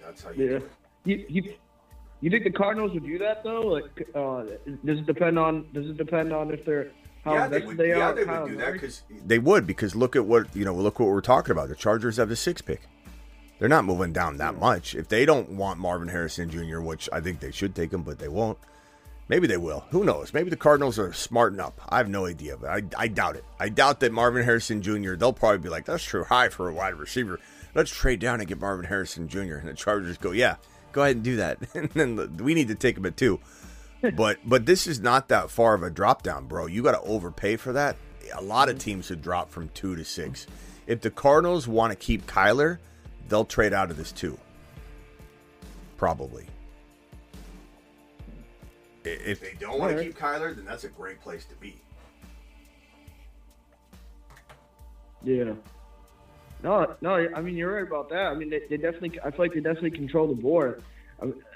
That's how you Yeah. do it. You, you you think the Cardinals would do that though? Like, uh, does it depend on does it depend on if they're how yeah, they would, they yeah, are? they would do that because they would because look at what you know. Look what we're talking about. The Chargers have the six pick. They're not moving down that much. If they don't want Marvin Harrison Jr., which I think they should take him, but they won't. Maybe they will. Who knows? Maybe the Cardinals are smarting up. I have no idea, but I, I doubt it. I doubt that Marvin Harrison Jr. They'll probably be like, "That's too high for a wide receiver. Let's trade down and get Marvin Harrison Jr." And the Chargers go, "Yeah, go ahead and do that." and then we need to take him at two. but but this is not that far of a drop down, bro. You got to overpay for that. A lot of mm-hmm. teams would drop from two to six. If the Cardinals want to keep Kyler, they'll trade out of this too. Probably. If they don't want to keep Kyler, then that's a great place to be. Yeah. No, no. I mean, you're right about that. I mean, they, they definitely. I feel like they definitely control the board.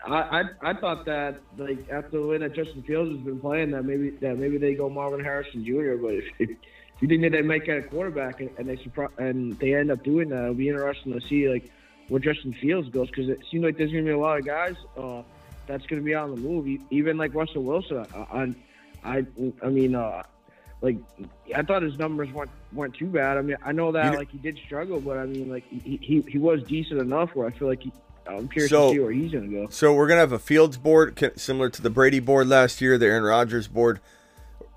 I, I I thought that like after the way that Justin Fields has been playing, that maybe that maybe they go Marvin Harrison Jr. But if, if you think that they might get a quarterback and, and they surprise and they end up doing that, it'll be interesting to see like where Justin Fields goes because it seems like there's gonna be a lot of guys uh, that's gonna be on the move. Even like Russell Wilson. I I I mean. Uh, like I thought his numbers weren't weren't too bad. I mean, I know that You- like he did struggle, but I mean, like he he, he was decent enough where I feel like he. I'm curious So- to see where he's gonna go. So we're gonna have a Fields board similar to the Brady board last year, the Aaron Rodgers board,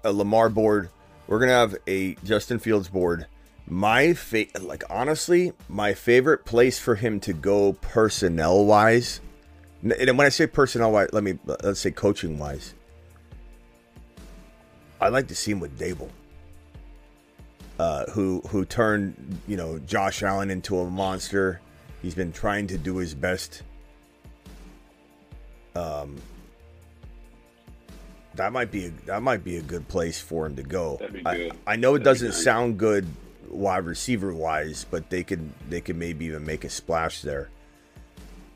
a Lamar board. We're gonna have a Justin Fields board. My fa- like honestly, my favorite place for him to go personnel wise, and when I say personnel wise, let me let's say coaching wise. I'd like to see him with Daboll. Uh, who who turned you know Josh Allen into a monster. He's been trying to do his best. Um, that might be a, that might be a good place for him to go. I. I know it That'd doesn't sound good wide receiver wise, but they could they could maybe even make a splash there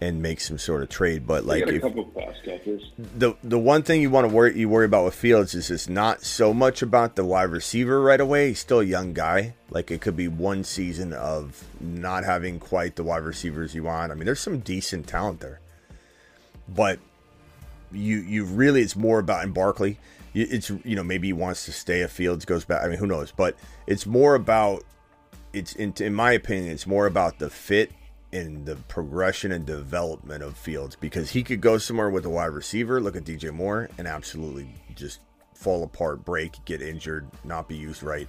and make some sort of trade. But like if, couple pass catchers. the the one thing you want to worry you worry about with Fields is it's not so much about the wide receiver right away. He's still a young guy. Like it could be one season of not having quite the wide receivers you want. I mean, there's some decent talent there, but you you really it's more about in Barkley. It's you know maybe he wants to stay if Fields goes back. I mean, who knows? But it's more about it's in, in my opinion, it's more about the fit and the progression and development of Fields because he could go somewhere with a wide receiver, look at DJ Moore, and absolutely just fall apart, break, get injured, not be used right.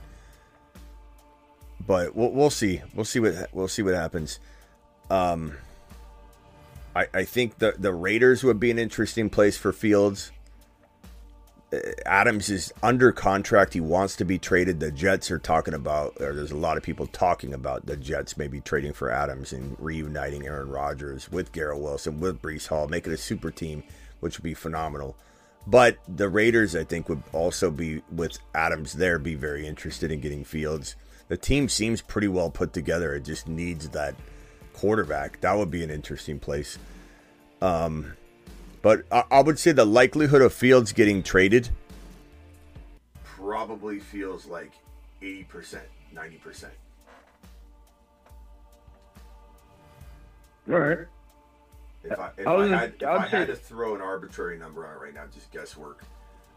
But we'll, we'll see. We'll see what we'll see what happens. Um, I I think the the Raiders would be an interesting place for Fields. Adams is under contract. He wants to be traded. The Jets are talking about, or there's a lot of people talking about the Jets maybe trading for Adams and reuniting Aaron Rodgers with Garrett Wilson, with Breece Hall, make it a super team, which would be phenomenal. But the Raiders, I think, would also be with Adams there, be very interested in getting Fields. The team seems pretty well put together. It just needs that quarterback. That would be an interesting place. Um, but I, I would say the likelihood of Fields getting traded probably feels like 80%, 90%. All right. If I, if I I, had, if I would I had to throw an arbitrary number on it right now, just guesswork,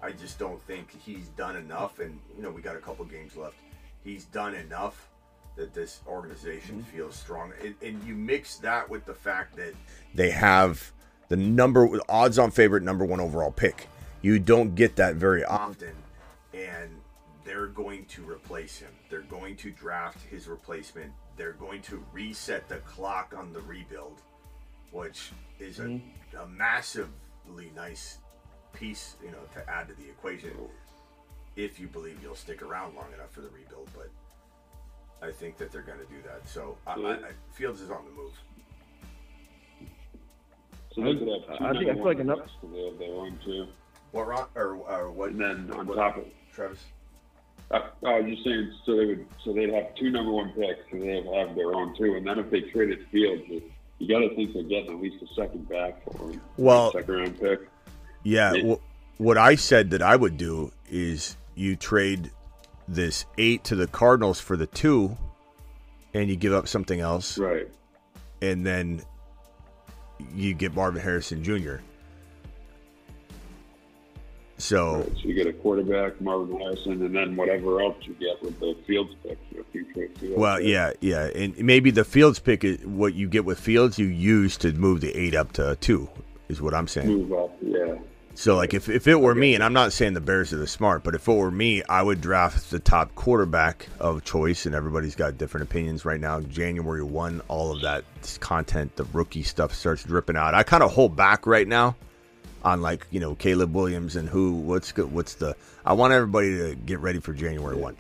I just don't think he's done enough. And, you know, we got a couple games left. He's done enough that this organization Mm-hmm. feels strong. And, and you mix that with the fact that they have the number, odds on favorite number one overall pick. You don't get that very often. And they're going to replace him. They're going to draft his replacement. They're going to reset the clock on the rebuild which is a, mm-hmm. a massively nice piece, you know, to add to the equation. If you believe you'll stick around long enough for the rebuild, but I think that they're going to do that. So I, I, I, Fields is on the move. So they could have two I think- I feel like enough- so they have their own too. What Ron or, or what? And then on what- top of Travis. Uh, I was just saying, so they would, so they'd have two number one picks, and they'd have their own two, and then if they traded Fields, you, you got to think they're getting at least a second back for him. Well- second round pick. Yeah, Yeah. wh- what I said that I would do is you trade this eight to the Cardinals for the two, and you give up something else, right? And then you get Marvin Harrison Jr. So Right, so you get a quarterback, Marvin Harrison, and then whatever else you get with the Fields pick. If you trade Fields, Well, right? yeah, yeah, and maybe the Fields pick is what you get with Fields. You use to move the eight up to two, is what I'm saying. move up, yeah. So, like, if, if it were me, and I'm not saying the Bears are the smart, but if it were me, I would draft the top quarterback of choice, and everybody's got different opinions right now. January 1, all of that content, the rookie stuff starts dripping out. I kind of hold back right now on, like, you know, Caleb Williams and who, what's good, what's the, I want everybody to get ready for January 1.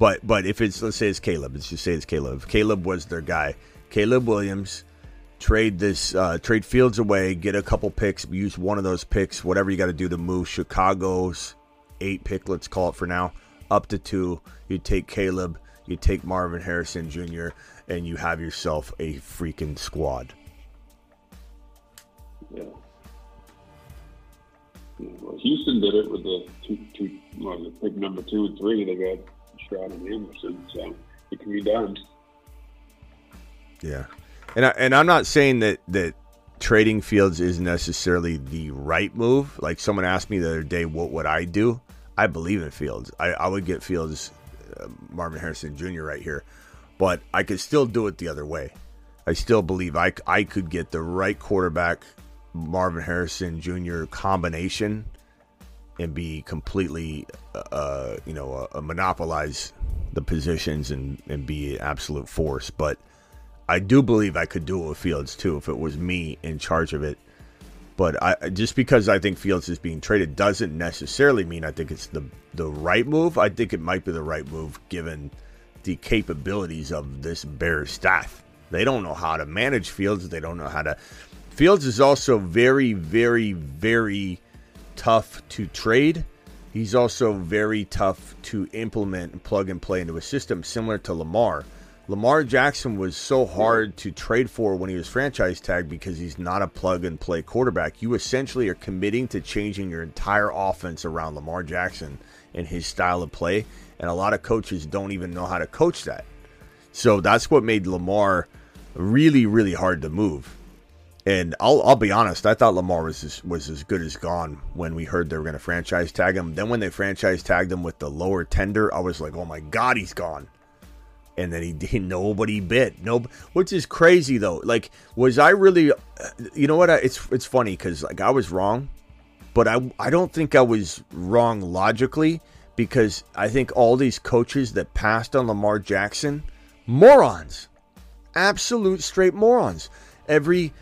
But, but if it's, let's say it's Caleb, let's just say it's Caleb. If Caleb was their guy. Caleb Williams, trade this uh, trade Fields away, get a couple picks, use one of those picks, whatever you got to do to move Chicago's eight pick, let's call it for now, up to two. You take Caleb, you take Marvin Harrison Jr., and you have yourself a freaking squad. Yeah. Yeah, well, Houston did it with the two, two, well, the pick number two and three. They got Stroud and Anderson, so it can be done. Yeah, and I, and I'm not saying that that trading Fields is necessarily the right move. Like someone asked me the other day, what would I do? I believe in Fields. I, I would get Fields, uh, Marvin Harrison Jr. right here, but I could still do it the other way. I still believe I, I could get the right quarterback, Marvin Harrison Jr. combination, and be completely, uh, you know, uh, monopolize the positions and, and be an absolute force. But I do believe I could do it with Fields too if it was me in charge of it. But I just because I think Fields is being traded doesn't necessarily mean I think it's the the right move. I think it might be the right move given the capabilities of this Bears staff. They don't know how to manage Fields. They don't know how to. Fields is also very, very, very tough to trade. He's also very tough to implement and plug and play into a system similar to Lamar. Lamar Jackson was so hard to trade for when he was franchise tagged because he's not a plug and play quarterback. You essentially are committing to changing your entire offense around Lamar Jackson and his style of play, and a lot of coaches don't even know how to coach that. So that's what made Lamar really, really hard to move. And I'll, I'll be honest, I thought Lamar was as, was as good as gone when we heard they were going to franchise tag him. Then when they franchise tagged him with the lower tender, I was like, oh my god, he's gone and then he, he nobody bit. No which is crazy though. Like was i really uh, you know what? I, it's it's funny because like i was wrong but i i don't think i was wrong logically because i think all these coaches that passed on lamar jackson morons. Absolute straight morons. Every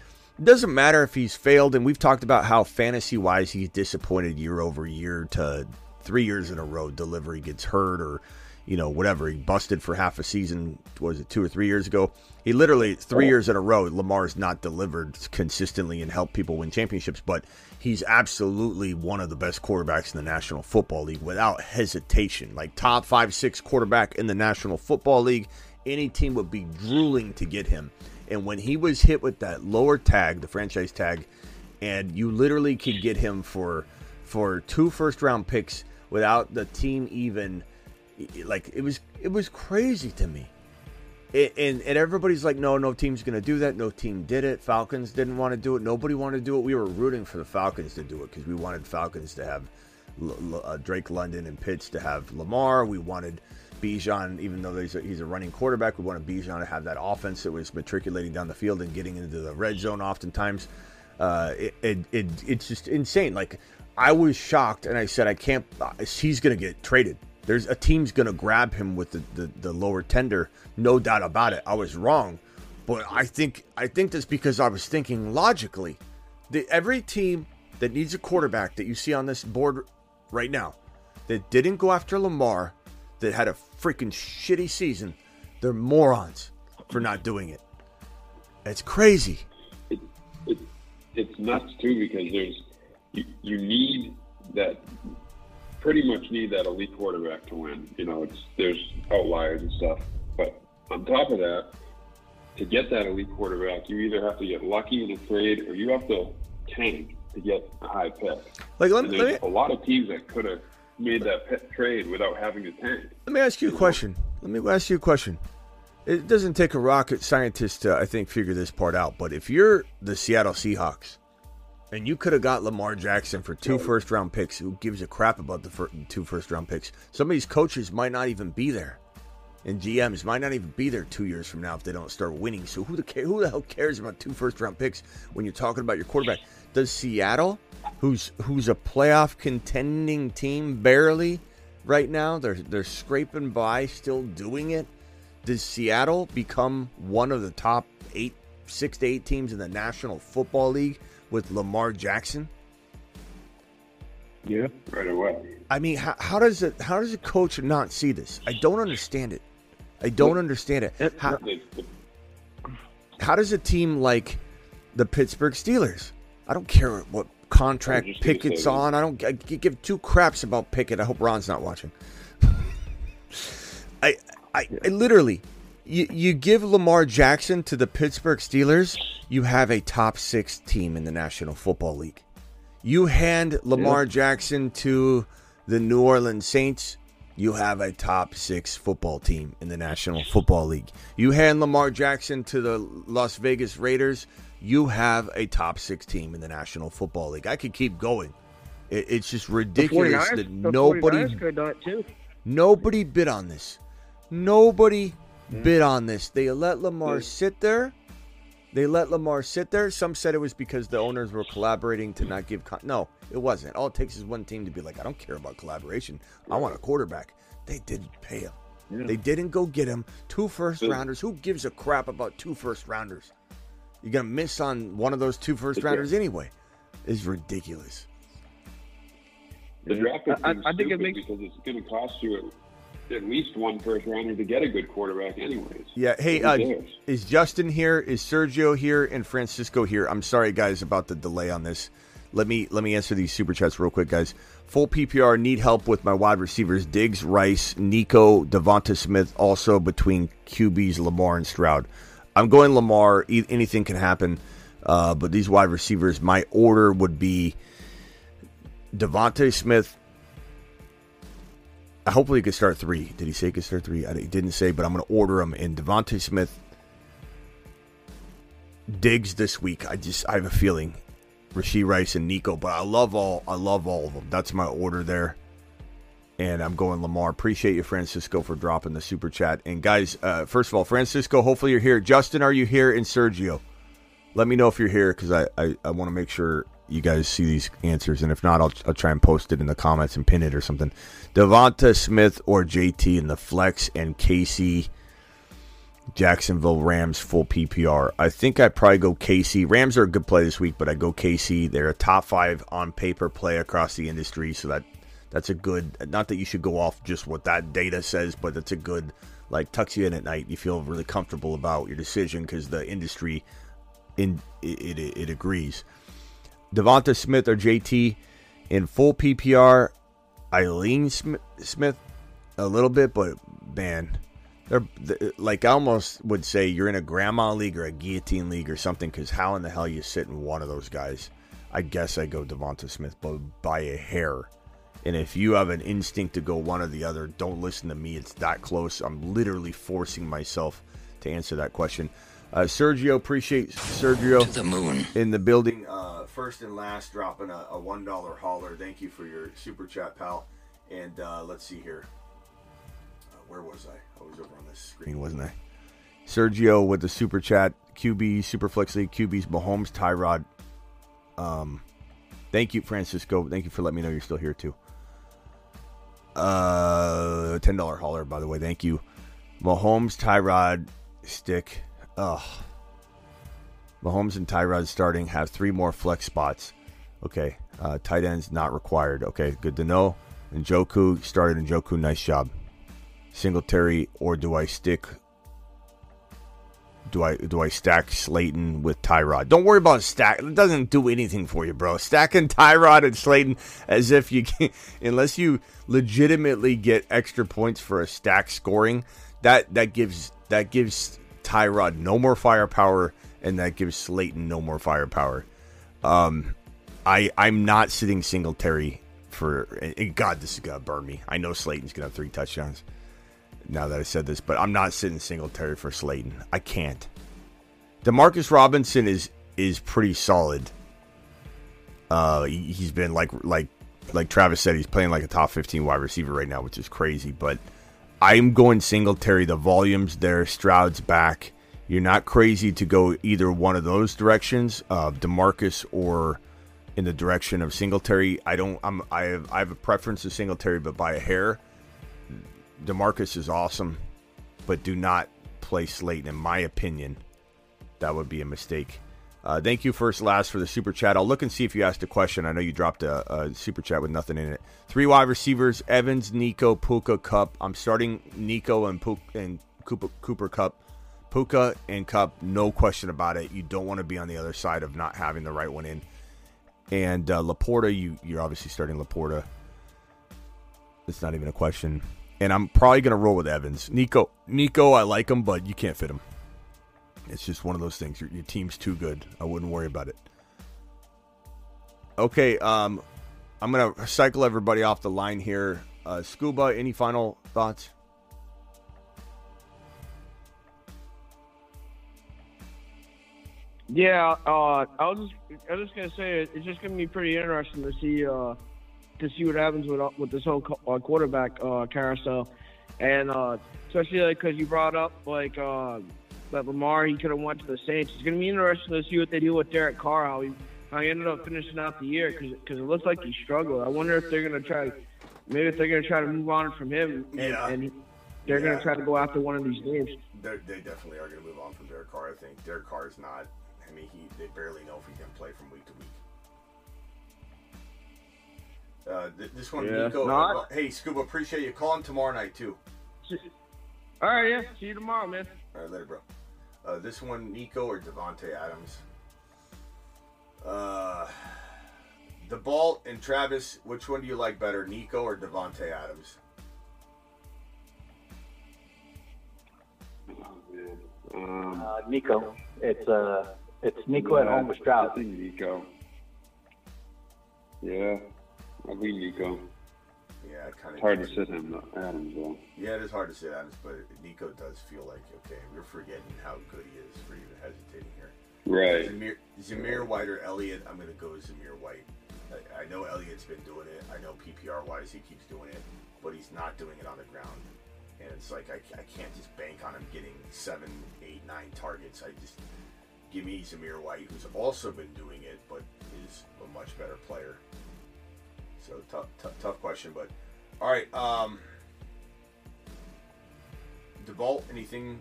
doesn't matter if he's failed and we've talked about how fantasy wise he's disappointed year over year to three years in a row delivery gets hurt or you know, whatever. He busted for half a season. Was it two or three years ago? He literally three years in a row. Lamar's not delivered consistently and helped people win championships, but he's absolutely one of the best quarterbacks in the National Football League without hesitation. Like top five, six quarterback in the National Football League. Any team would be drooling to get him. And when he was hit with that lower tag, the franchise tag, and you literally could get him for for two first round picks without the team even like it was it was crazy to me. It, and and everybody's like, no, no team's gonna do that. No team did it. Falcons didn't want to do it. Nobody wanted to do it. We were rooting for the Falcons to do it because we wanted Falcons to have L- L- uh, Drake London and Pitts to have Lamar. We wanted Bijan, even though he's a, he's a running quarterback, we wanted Bijan to have that offense that was matriculating down the field and getting into the red zone oftentimes. Uh, it, it, it it's just insane. Like I was shocked, and I said, I can't. Uh, he's gonna get traded there's a team's to grab him with the, the, the, lower tender, no doubt about it. I was wrong, but I think I think that's because I was thinking logically. The, every team that needs a quarterback that you see on this board right now that didn't go after Lamar, that had a freaking shitty season, they're morons for not doing it. It's crazy. It, it, it's nuts too because there's you, you need that pretty much need that elite quarterback to win. You know, it's there's outliers and stuff, but on top of that, to get that elite quarterback, you either have to get lucky in a trade or you have to tank to get a high pick. Like, let, me, let me, a lot of teams that could have made that trade without having to tank. Let me ask you a question. Let me ask you a question. It doesn't take a rocket scientist to, I think, figure this part out. But if you're the Seattle Seahawks and you could have got Lamar Jackson for two first round picks. Who gives a crap about the fir- two first round picks? Some of these coaches might not even be there, and GMs might not even be there two years from now if they don't start winning. So who the who the hell cares about two first round picks when you're talking about your quarterback? Does Seattle, who's who's a playoff contending team barely right now, they're they're scraping by, still doing it. Does Seattle become one of the top eight, six to eight teams in the National Football League? With Lamar Jackson? Yeah, right away. I mean, how, how does it? How does a coach not see this? I don't understand it. I don't understand it. How, how does a team like the Pittsburgh Steelers? I don't care what contract Pickett's on. I don't I give two craps about Pickett. I hope Ron's not watching. I I, I literally, you, you give Lamar Jackson to the Pittsburgh Steelers, you have a top six team in the National Football League. You hand Lamar Yeah. Jackson to the New Orleans Saints, you have a top six football team in the National Football League. You hand Lamar Jackson to the Las Vegas Raiders, you have a top six team in the National Football League. I could keep going. It, it's just ridiculous 49ers that nobody 49ers could have done it too. Nobody bid on this. Nobody Mm. bid on this. They let Lamar sit there. They let Lamar sit there. Some said it was because the owners were collaborating to not give. Con- no, it wasn't. All it takes is one team to be like, I don't care about collaboration. I want a quarterback. They didn't pay him. They didn't go get him. Two first The- rounders. Who gives a crap about two first rounders? You're gonna miss on one of those two first Yeah. rounders anyway. It's ridiculous. The draft is I- I think it stupid makes- because it's going to cost you at, least one first rounder to get a good quarterback, anyways. Yeah. Hey, uh, is Justin here? Is Sergio here? And Francisco here? I'm sorry, guys, about the delay on this. Let me let me answer these super chats real quick, guys. Full PPR need help with my wide receivers: Diggs, Rice, Nico, Devonta Smith. Also between QBs, Lamar and Stroud. I'm going Lamar. E- anything can happen, uh, but these wide receivers, my order would be Devonta Smith. Hopefully, he could start three. Did he say he could start three? I, didn't say, but I'm going to order him in Devonta Smith. Diggs this week. I just I have a feeling, Rashee Rice and Nico. But I love all I love all of them. That's my order there. And I'm going Lamar. Appreciate you, Francisco, for dropping the super chat. And guys, uh, first of all, Francisco, hopefully you're here. Justin, are you here? And Sergio, let me know if you're here because I, I, I want to make sure you guys see these answers. And if not, I'll, I'll try and post it in the comments and pin it or something. Devonta Smith or JT in the flex and Casey Jacksonville Rams full PPR. I think I probably go Casey. Rams are a good play this week, but I go Casey. They're a top five on paper play across the industry, so that that's a good. Not that you should go off just what that data says, but that's a good like tucks you in at night. You feel really comfortable about your decision because the industry in it, it, it agrees. Devonta Smith or JT in full PPR. Eileen Smith, Smith a little bit, but man, they're th- like I almost would say you're in a grandma league or a guillotine league or something. Because how in the hell you sit in one of those guys? I guess I go Devonta Smith, but by a hair. And if you have an instinct to go one or the other, don't listen to me. It's that close. I'm literally forcing myself to answer that question. Uh, Sergio, appreciate Sergio To the moon. in the building. Uh, first and last, dropping a, a one dollar hauler. Thank you for your super chat, pal. And uh, let's see here. Uh, where was I? I was over on this screen, wasn't I? Sergio with the super chat. QB Superflex League QBs Mahomes Tyrod. Um, thank you, Francisco. Thank you for letting me know you're still here too. Uh, ten dollar hauler, by the way. Thank you. Mahomes Tyrod stick. Ugh. Mahomes and Tyrod starting have three more flex spots. Okay, uh, tight ends not required. Okay, good to know. And Njoku started in Njoku. Nice job. Singletary or do I stick? Do I do I stack Slayton with Tyrod? Don't worry about stack. It doesn't do anything for you, bro. Stacking Tyrod and Slayton as if you can, unless you legitimately get extra points for a stack scoring. That that gives that gives Tyrod no more firepower, and that gives Slayton no more firepower. Um, I I'm not sitting Singletary for. And God, this is gonna burn me. I know Slayton's gonna have three touchdowns. Now that I said this, but I'm not sitting Singletary for Slayton. I can't. Demarcus Robinson is is pretty solid. Uh, he, he's been like like like Travis said, he's playing like a top 15 wide receiver right now, which is crazy. But I'm going Singletary. The volume's there. Stroud's back. You're not crazy to go either one of those directions, uh, Demarcus or in the direction of Singletary. I don't. I'm. I have. I have a preference to Singletary, but by a hair. Demarcus is awesome, but do not play Slayton. In my opinion, that would be a mistake. Uh, thank you, first last, for the super chat. I'll look and see if you asked a question. I know you dropped a, a super chat with nothing in it. Three wide receivers: Evans, Nico, Puka, Kupp. I'm starting Nico and Puka, and Cooper, Cooper Kupp. Puka and Kupp, no question about it. You don't want to be on the other side of not having the right one in. And uh, LaPorta, you you're obviously starting LaPorta. It's not even a question. and I'm probably gonna roll with Evans. Nico, Nico, I like him, but you can't fit him. It's just one of those things. Your, your team's too good. I wouldn't worry about it. Okay, um, I'm gonna cycle everybody off the line here. Uh, Scuba, any final thoughts? Yeah, uh, I was just, I was just gonna say it's just gonna be pretty interesting to see uh, to see what happens with uh, with this whole uh, quarterback uh, carousel, and uh, especially like because you brought up like uh, that Lamar he could have went to the Saints. It's gonna be interesting to see what they do with Derek Carr how he how he ended up finishing out the year because it looks like he struggled. I wonder if they're gonna try maybe if they're gonna try to move on from him and, Yeah. and they're Yeah. gonna try to go after one of these names. They're, they definitely are going to move on from Derek Carr. I think Derek Carr is not. I mean, he they barely know if he can play from week to week. Uh, th- this one, Yeah. Nico. No, I- hey, Scuba, appreciate you. Call him tomorrow night too. All right, yeah. See you tomorrow, man. All right, later, bro. Uh, this one, Nico or Davante Adams. Uh, the ball and Travis. Which one do you like better, Nico or Davante Adams? Um, Uh, Nico. It's uh, it's Nico at home with Stroud. I think Nico. Yeah, I think Nico. Yeah, kind of. It's hard to sit him though, Adams though. Yeah, it is hard to say Adams, but Nico does feel like okay. We're forgetting how good he is for even hesitating here. Right. Zamir, Zamir White or Elliott? I'm going to go Zamir White. I, I know Elliott's been doing it. I know PPR wise he keeps doing it, but he's not doing it on the ground. And it's like I, I can't just bank on him getting seven, eight, nine targets. I just give me Zamir White, who's also been doing it, but is a much better player. So tough, tough, tough question, but all right. Um, Devault, anything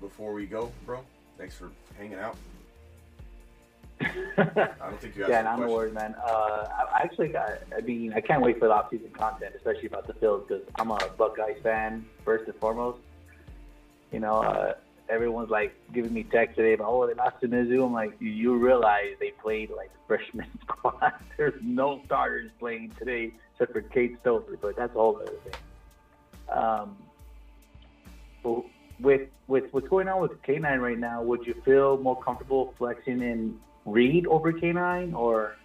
before we go, bro? Thanks for hanging out. I don't think you asked Yeah, a no, I'm worried, man. Uh, I actually got. I mean, I can't wait for the off-season content, especially about the Bills, because I'm a Buckeyes fan first and foremost. You know, uh, everyone's like giving me text today about, oh, they lost to Mizzou. I'm like, you, you realize they played like freshman squad. There's no starters playing today except for Cade Stover, but that's all other thing. Um, but with with what's going on with K9 right now, would you feel more comfortable flexing in Reed over K9 or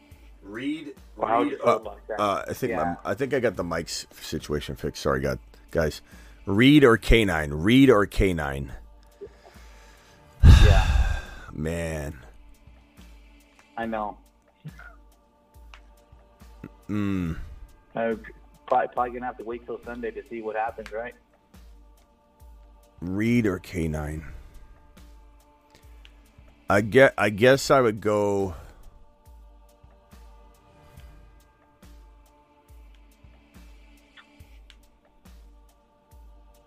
Reed? Or how would you Reed, uh, that? uh, I think Yeah. my, I think I got the Mike's situation fixed. Sorry, God, guys. Reed or K9? Reed or K9? Yeah. Man. I know. Mm. Uh, probably, probably gonna have to wait till Sunday to see what happens, right? Reed or K9? I get. I guess I would go.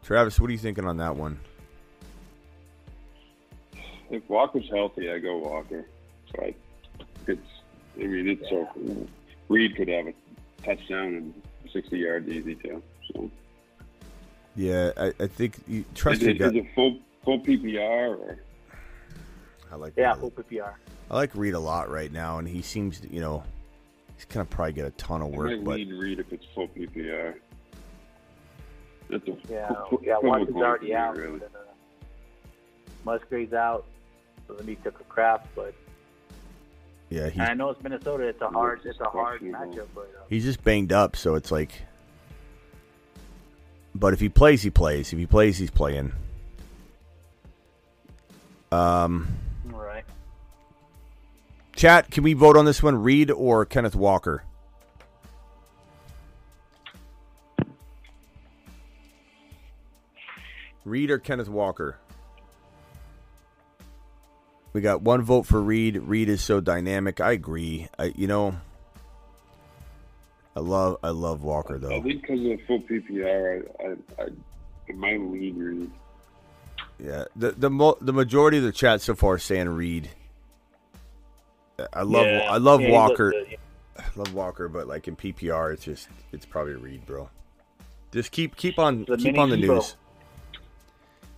Travis, what are you thinking on that one? If Walker's healthy, I go Walker. So I, it's. I mean, it's so. Reed could have a touchdown and 60 yards easy too. So Yeah, I, I think you trust is, your it, gut. is it full full PPR or? I like Yeah, Reed. full PPR. I like Reed a lot right now, and he seems to, you know, he's gonna probably get a ton of I work. might But lean Reed if it's full PPR. That's a Yeah, full- yeah. full Watson's already out. Really. Uh, Musgrave's out. So then he took a crap, but yeah, he's and I know it's Minnesota. It's a hard, it's a hard matchup, but uh, he's just banged up, so it's like. But if he plays, he plays. If he plays, he's playing. Um, all right. chat, can we vote on this one? Reed or Kenneth Walker? Reed or Kenneth Walker? We got one vote for Reed. Reed is so dynamic. I agree. I, you know, I love I love Walker I though. think because of full PPR, I I, I, I might lean Reed. Yeah, the the mo- the majority of the chat so far is saying Reed. I love Yeah. I love Yeah, Walker. looked good, I love Walker, but like in PPR, it's just it's probably Reed, bro. Just keep keep on The keep on the Deebo. news.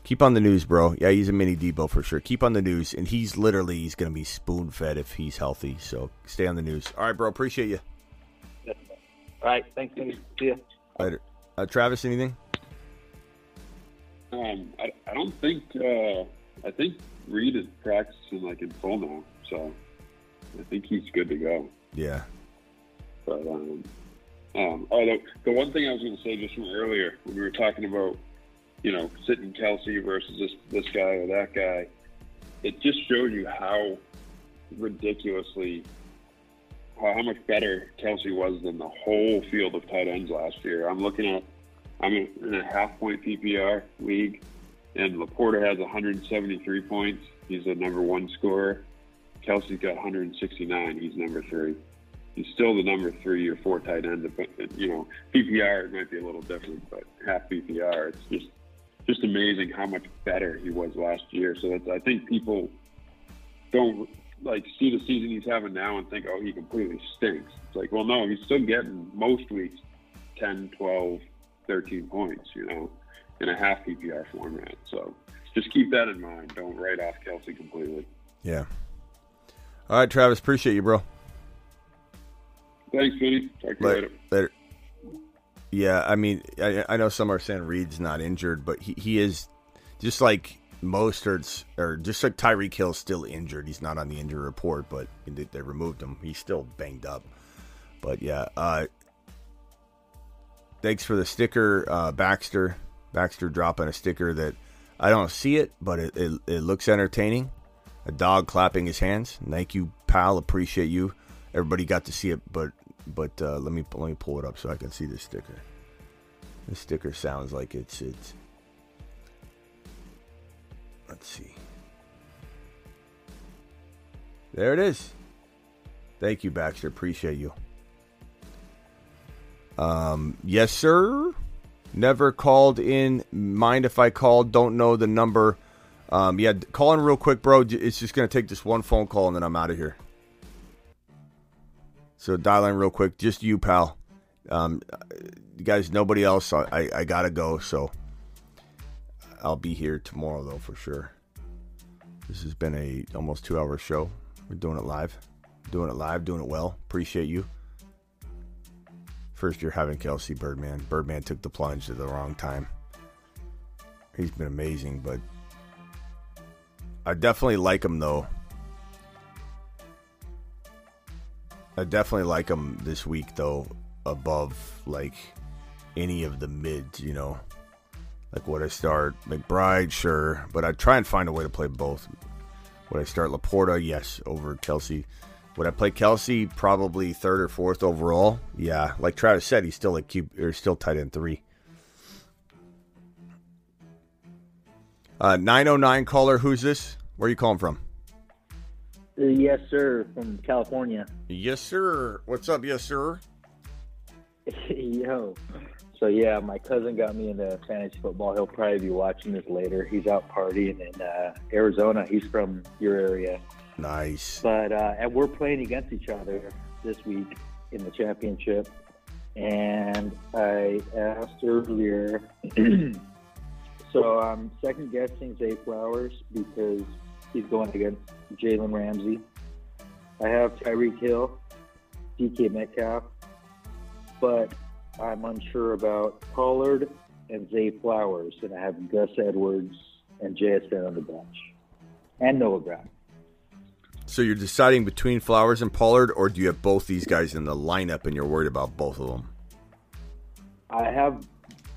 Keep on the news, bro. Yeah, he's a mini Deebo for sure. Keep on the news, and he's literally he's gonna be spoon fed if he's healthy. So stay on the news. All right, bro. Appreciate you. all right. Thanks, guys. See ya. Later. Uh, Travis, anything? Um, I, I don't think. Uh, I think Reed is practicing like in full now, so I think he's good to go. Yeah. But um, um, oh, the, the one thing I was going to say just from earlier when we were talking about, you know, sitting Kelce versus this this guy or that guy, it just showed you how ridiculously how, much better Kelsey was than the whole field of tight ends last year. I'm looking at I'm in, in a half point PPR league, and LaPorta has 173 points. He's the number one scorer. Kelce's got 169. He's number three. He's still the number three or four tight end. But you know, PPR it might be a little different, but half PPR, it's just just amazing how much better he was last year. So that's, I think people don't like see the season he's having now and think, oh, he completely stinks. It's like, well, no, he's still getting most weeks 10, 12, 13 points, you know, in a half PPR format. So just keep that in mind. Don't write off Kelce completely. Yeah. All right, Travis. Appreciate you, bro. Thanks, Vinny. Talk to you later. Later. Yeah, I mean, I, I know some are saying Reed's not injured, but he, he is just like Mostert's, or just like Tyreek Hill's still injured. He's not on the injury report, but they, they removed him. He's still banged up. But yeah, uh, thanks for the sticker, uh, Baxter. Baxter dropping a sticker that I don't see it, but it, it, it looks entertaining. A dog clapping his hands. Thank you, pal. Appreciate you. Everybody got to see it, but but uh, let me let me pull it up so I can see the sticker. The sticker sounds like it's it's. Let's see. There it is. Thank you, Baxter. Appreciate you. Um, yes, sir. Never called in. Mind if I called? Don't know the number. Um, yeah, call in real quick, bro. It's just gonna take this one phone call and then I'm out of here. So dial in real quick. Just you, pal. Um, you guys, nobody else. I, I gotta go. So I'll be here tomorrow though for sure. This has been a almost two hour show. We're doing it live, doing it live, doing it well. Appreciate you. First year having Kelce Birdman. Birdman took the plunge at the wrong time. He's been amazing, but I definitely like him though. I definitely like him this week though, above like any of the mids, you know. Like would I start McBride, sure, but I try and find a way to play both. Would I start LaPorta? Yes, over Kelce. Would I play Kelce? Probably third or fourth overall. Yeah, like Travis said, he's still a cube or still tight end three. Uh, 909 caller, who's this? Where are you calling from? Yes, sir, from California. Yes, sir. What's up, yes, sir? Yo. So, yeah, my cousin got me into fantasy football. He'll probably be watching this later. He's out partying in uh, Arizona. He's from your area. Nice. But, uh, and we're playing against each other this week in the championship. And I asked earlier, so I'm second guessing Zay Flowers because he's going against Jalen Ramsey. I have Tyreek Hill, DK Metcalf, but I'm unsure about Pollard and Zay Flowers, and I have Gus Edwards and JSN on the bench, and Noah Brown. So you're deciding between Flowers and Pollard, or do you have both these guys in the lineup and you're worried about both of them? I have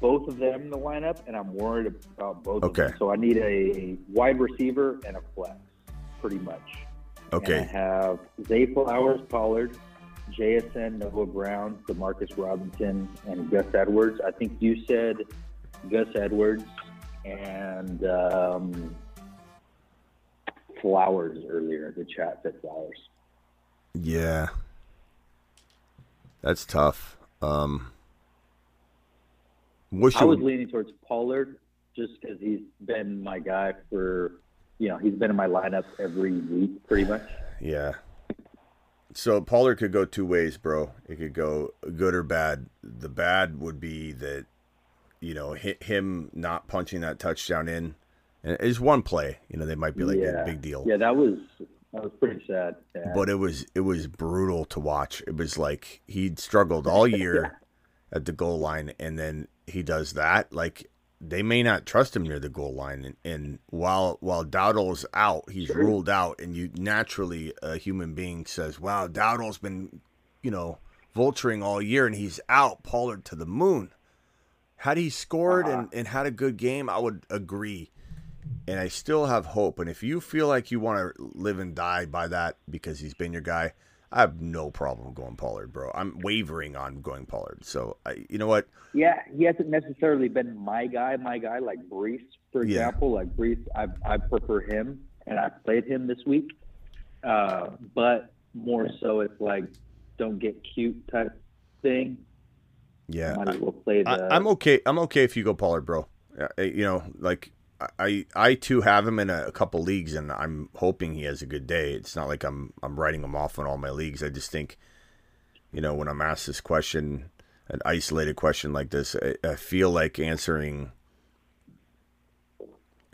both of them in the lineup, and I'm worried about both Okay. of them. So I need a wide receiver and a flex, pretty much. Okay. And I have Zay Flowers, Pollard, JSN, Noah Brown, Demarcus Robinson, and Gus Edwards. I think you said Gus Edwards and um, Flowers earlier. The chat said Flowers. Yeah. That's tough. Um, I was leaning towards Pollard just because he's been my guy for, you know, he's been in my lineup every week pretty much. Yeah. So Pollard could go two ways, bro. It could go good or bad. The bad would be that, you know, hit him not punching that touchdown in. And it's one play. You know, they might be like yeah. a big deal. Yeah, that was that was pretty sad. Yeah. But it was it was brutal to watch. It was like he'd struggled all year at the goal line, and then he does that. Like they may not trust him near the goal line. And, and while while Dowdle's out, he's ruled out, and you naturally a human being says, "Wow, Dowdle's been, you know, vulturing all year, and he's out." Pollard to the moon. Had he scored uh-huh. and, and had a good game, I would agree. And I still have hope. And if you feel like you want to live and die by that because he's been your guy, I have no problem going Pollard, bro. I'm wavering on going Pollard. So I, you know what? Yeah, he hasn't necessarily been my guy, my guy like Breece, for Yeah. example. Like Breece, I I prefer him, and I played him this week. Uh, but more so, it's like don't get cute type thing. Yeah, Might as well play the. I, I'm okay. I'm okay if you go Pollard, bro. Uh, You know, like I, I too have him in a, a couple leagues, and I'm hoping he has a good day. It's not like I'm I'm writing him off in all my leagues. I just think, you know, when I'm asked this question, an isolated question like this, I, I feel like answering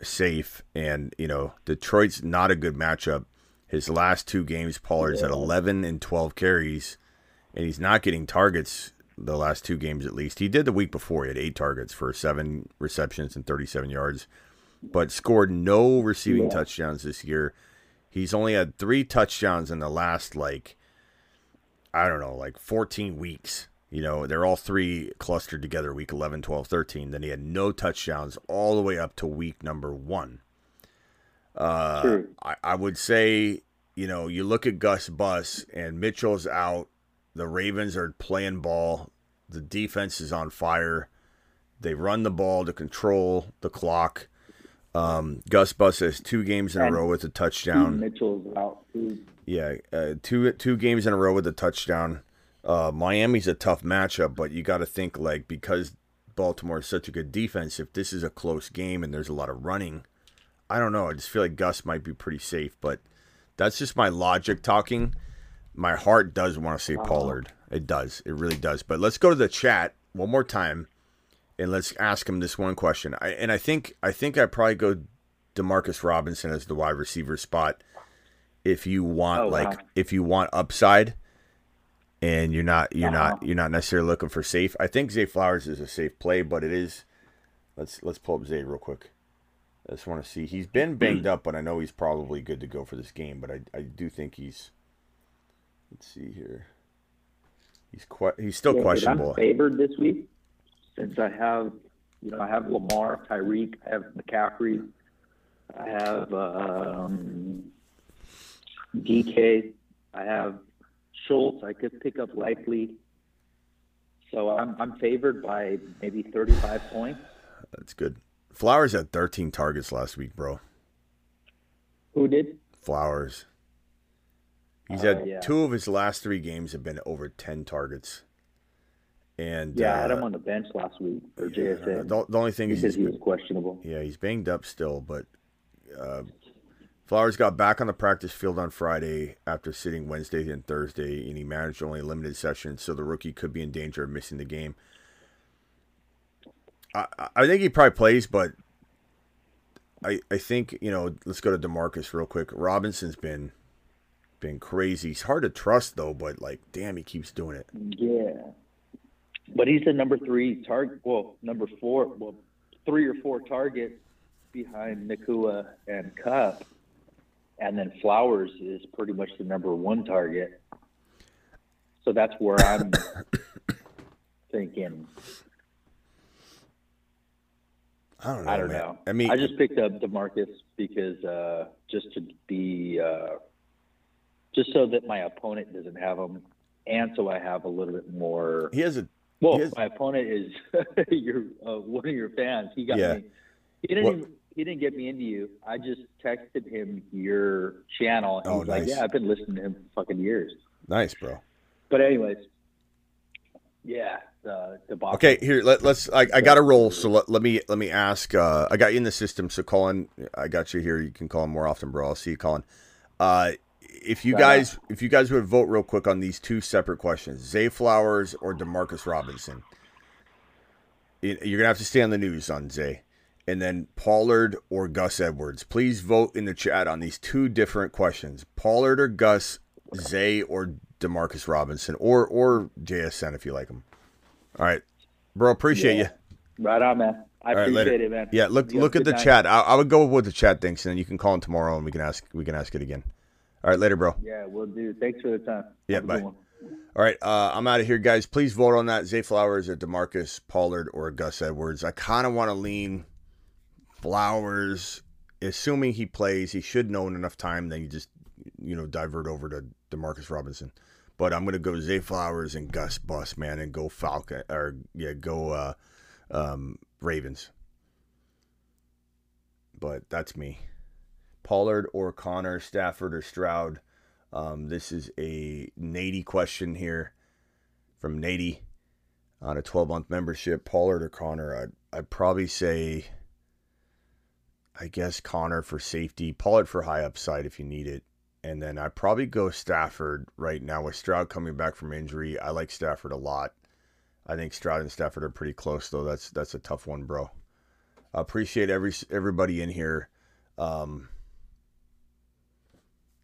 safe. And you know, Detroit's not a good matchup. His last two games, Pollard's at 11 and 12 carries, and he's not getting targets the last two games at least. He did the week before. He had eight targets for seven receptions and 37 yards, but scored no receiving Yeah. touchdowns this year. He's only had three touchdowns in the last, like, I don't know, like 14 weeks. You know, they're all three clustered together week 11, 12, 13. Then he had no touchdowns all the way up to week number one. Uh. I, I would say, you know, you look at Gus Bus and Mitchell's out. The Ravens are playing ball. The defense is on fire. They run the ball to control the clock. Um, Gus Bus has two games in a row with a touchdown. Mitchell's out. too. Yeah, uh, two two games in a row with a touchdown. Uh, Miami's a tough matchup, but you got to think like because Baltimore is such a good defense. If this is a close game and there's a lot of running, I don't know. I just feel like Gus might be pretty safe, but that's just my logic talking. My heart does want to say Pollard. It does. It really does. But let's go to the chat one more time and let's ask him this one question. I, and I think I think I probably go Demarcus Robinson as the wide receiver spot if you want Oh, like wow. if you want upside and you're not you're not you're not necessarily looking for safe. I think Zay Flowers is a safe play, but it is let's let's pull up Zay real quick. I just want to see. He's been hmm. banged up, but I know he's probably good to go for this game. But I, I do think he's. Let's see here. He's que- he's still Yeah, questionable. I'm favored this week since I have, you know, I have Lamar, Tyreek, I have McCaffrey, I have um, DK, I have Schultz. I could pick up likely. So I'm I'm favored by maybe 35 points. That's good. Flowers had 13 targets last week, bro. Who did? Flowers. He's Uh, had yeah. two of his last three games have been over 10 targets. And Yeah, I had uh, him on the bench last week for uh, JSN. the, the only thing is because he's he was questionable. Yeah, he's banged up still, but uh, Flowers got back on the practice field on Friday after sitting Wednesday and Thursday, and he managed only a limited session, so the rookie could be in danger of missing the game. I, I- I think he probably plays, but I I think you know. Let's go to Demarcus real quick. Robinson's been been crazy. He's hard to trust though, but like, damn, he keeps doing it. Yeah. But he's the number three target. Well, number four. Well, three or four targets behind Nacua and Kupp, and then Flowers is pretty much the number one target. So that's where I'm thinking. I don't know. I don't man. know. I mean, I just picked up Demarcus because uh, just to be, uh, just so that my opponent doesn't have him, and so I have a little bit more. he has a Well, my opponent is your uh, one of your fans. He got Yeah. me. He didn't. What- Even, he didn't get me into you. I just texted him your channel. And Oh, he's like, nice. "Yeah, I've been listening to him for fucking years." nice, bro. But anyways, yeah, the the box. Okay, here let, let's. I, I got a roll, so let, let me let me ask. Uh, I got you in the system, so Colin, I got you here. You can call him more often, bro. I'll see you, Colin. Uh, if you guys, if you guys would vote real quick on these two separate questions, Zay Flowers or Demarcus Robinson, You- you're gonna have to stay on the news on Zay, and then Pollard or Gus Edwards. Please vote in the chat on these two different questions: Pollard or Gus, Zay or Demarcus Robinson, or or JSN if you like them. All right, bro. Appreciate Yeah. you. Right on, man. I All appreciate it, man. Yeah, look You look at the night. chat. I, I would go with what the chat thinks, and then you can call him tomorrow, and we can ask we can ask it again. All right, later, bro. Yeah, we'll do. Thanks for the time. Yeah, bye. All right, uh, I'm out of here, guys. Please vote on that. Zay Flowers or Demarcus Pollard or Gus Edwards. I kind of want to lean Flowers, assuming he plays. He should know in enough time. Then you just you know divert over to Demarcus Robinson. But I'm gonna go Zay Flowers and Gus Bus, man, and go Falcon or yeah, go uh, um, Ravens. But that's me. Pollard or Connor, Stafford or Stroud. Um, this is a Nady question here from Nady on a 12 month membership. Pollard or Connor? I'd, I'd probably say, I guess, Connor for safety, Pollard for high upside if you need it. And then I'd probably go Stafford right now with Stroud coming back from injury. I like Stafford a lot. I think Stroud and Stafford are pretty close, though. That's that's a tough one, bro. I appreciate every everybody in here. Um,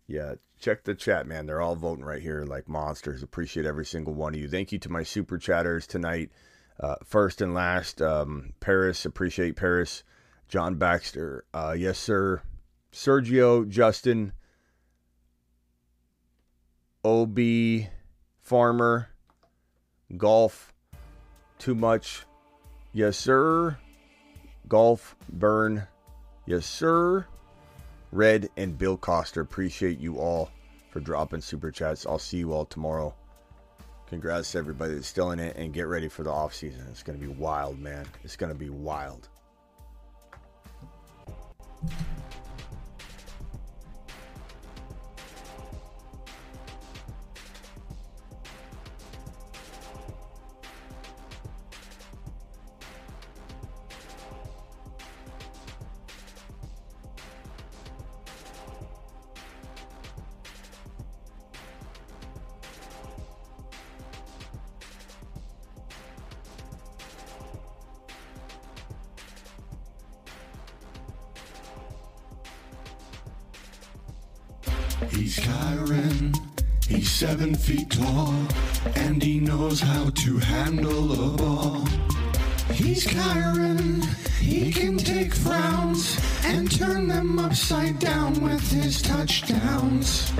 yeah, check the chat, man. They're all voting right here like monsters. Appreciate every single one of you. Thank you to my super chatters tonight. Uh, first and last, um, Paris. Appreciate Paris. John Baxter. Uh, yes, sir. Sergio, Justin, OB, Farmer, Golf, Too Much. Yes, sir. Golf, Burn. Yes, sir. Red and Bill Coster. Appreciate you all for dropping super chats. I'll see you all tomorrow. Congrats to everybody that's still in it and get ready for the off season. It's going to be wild, man. It's going to be wild. Feet tall, and he knows how to handle a ball. He's Kyren, he can take frowns and turn them upside down with his touchdowns.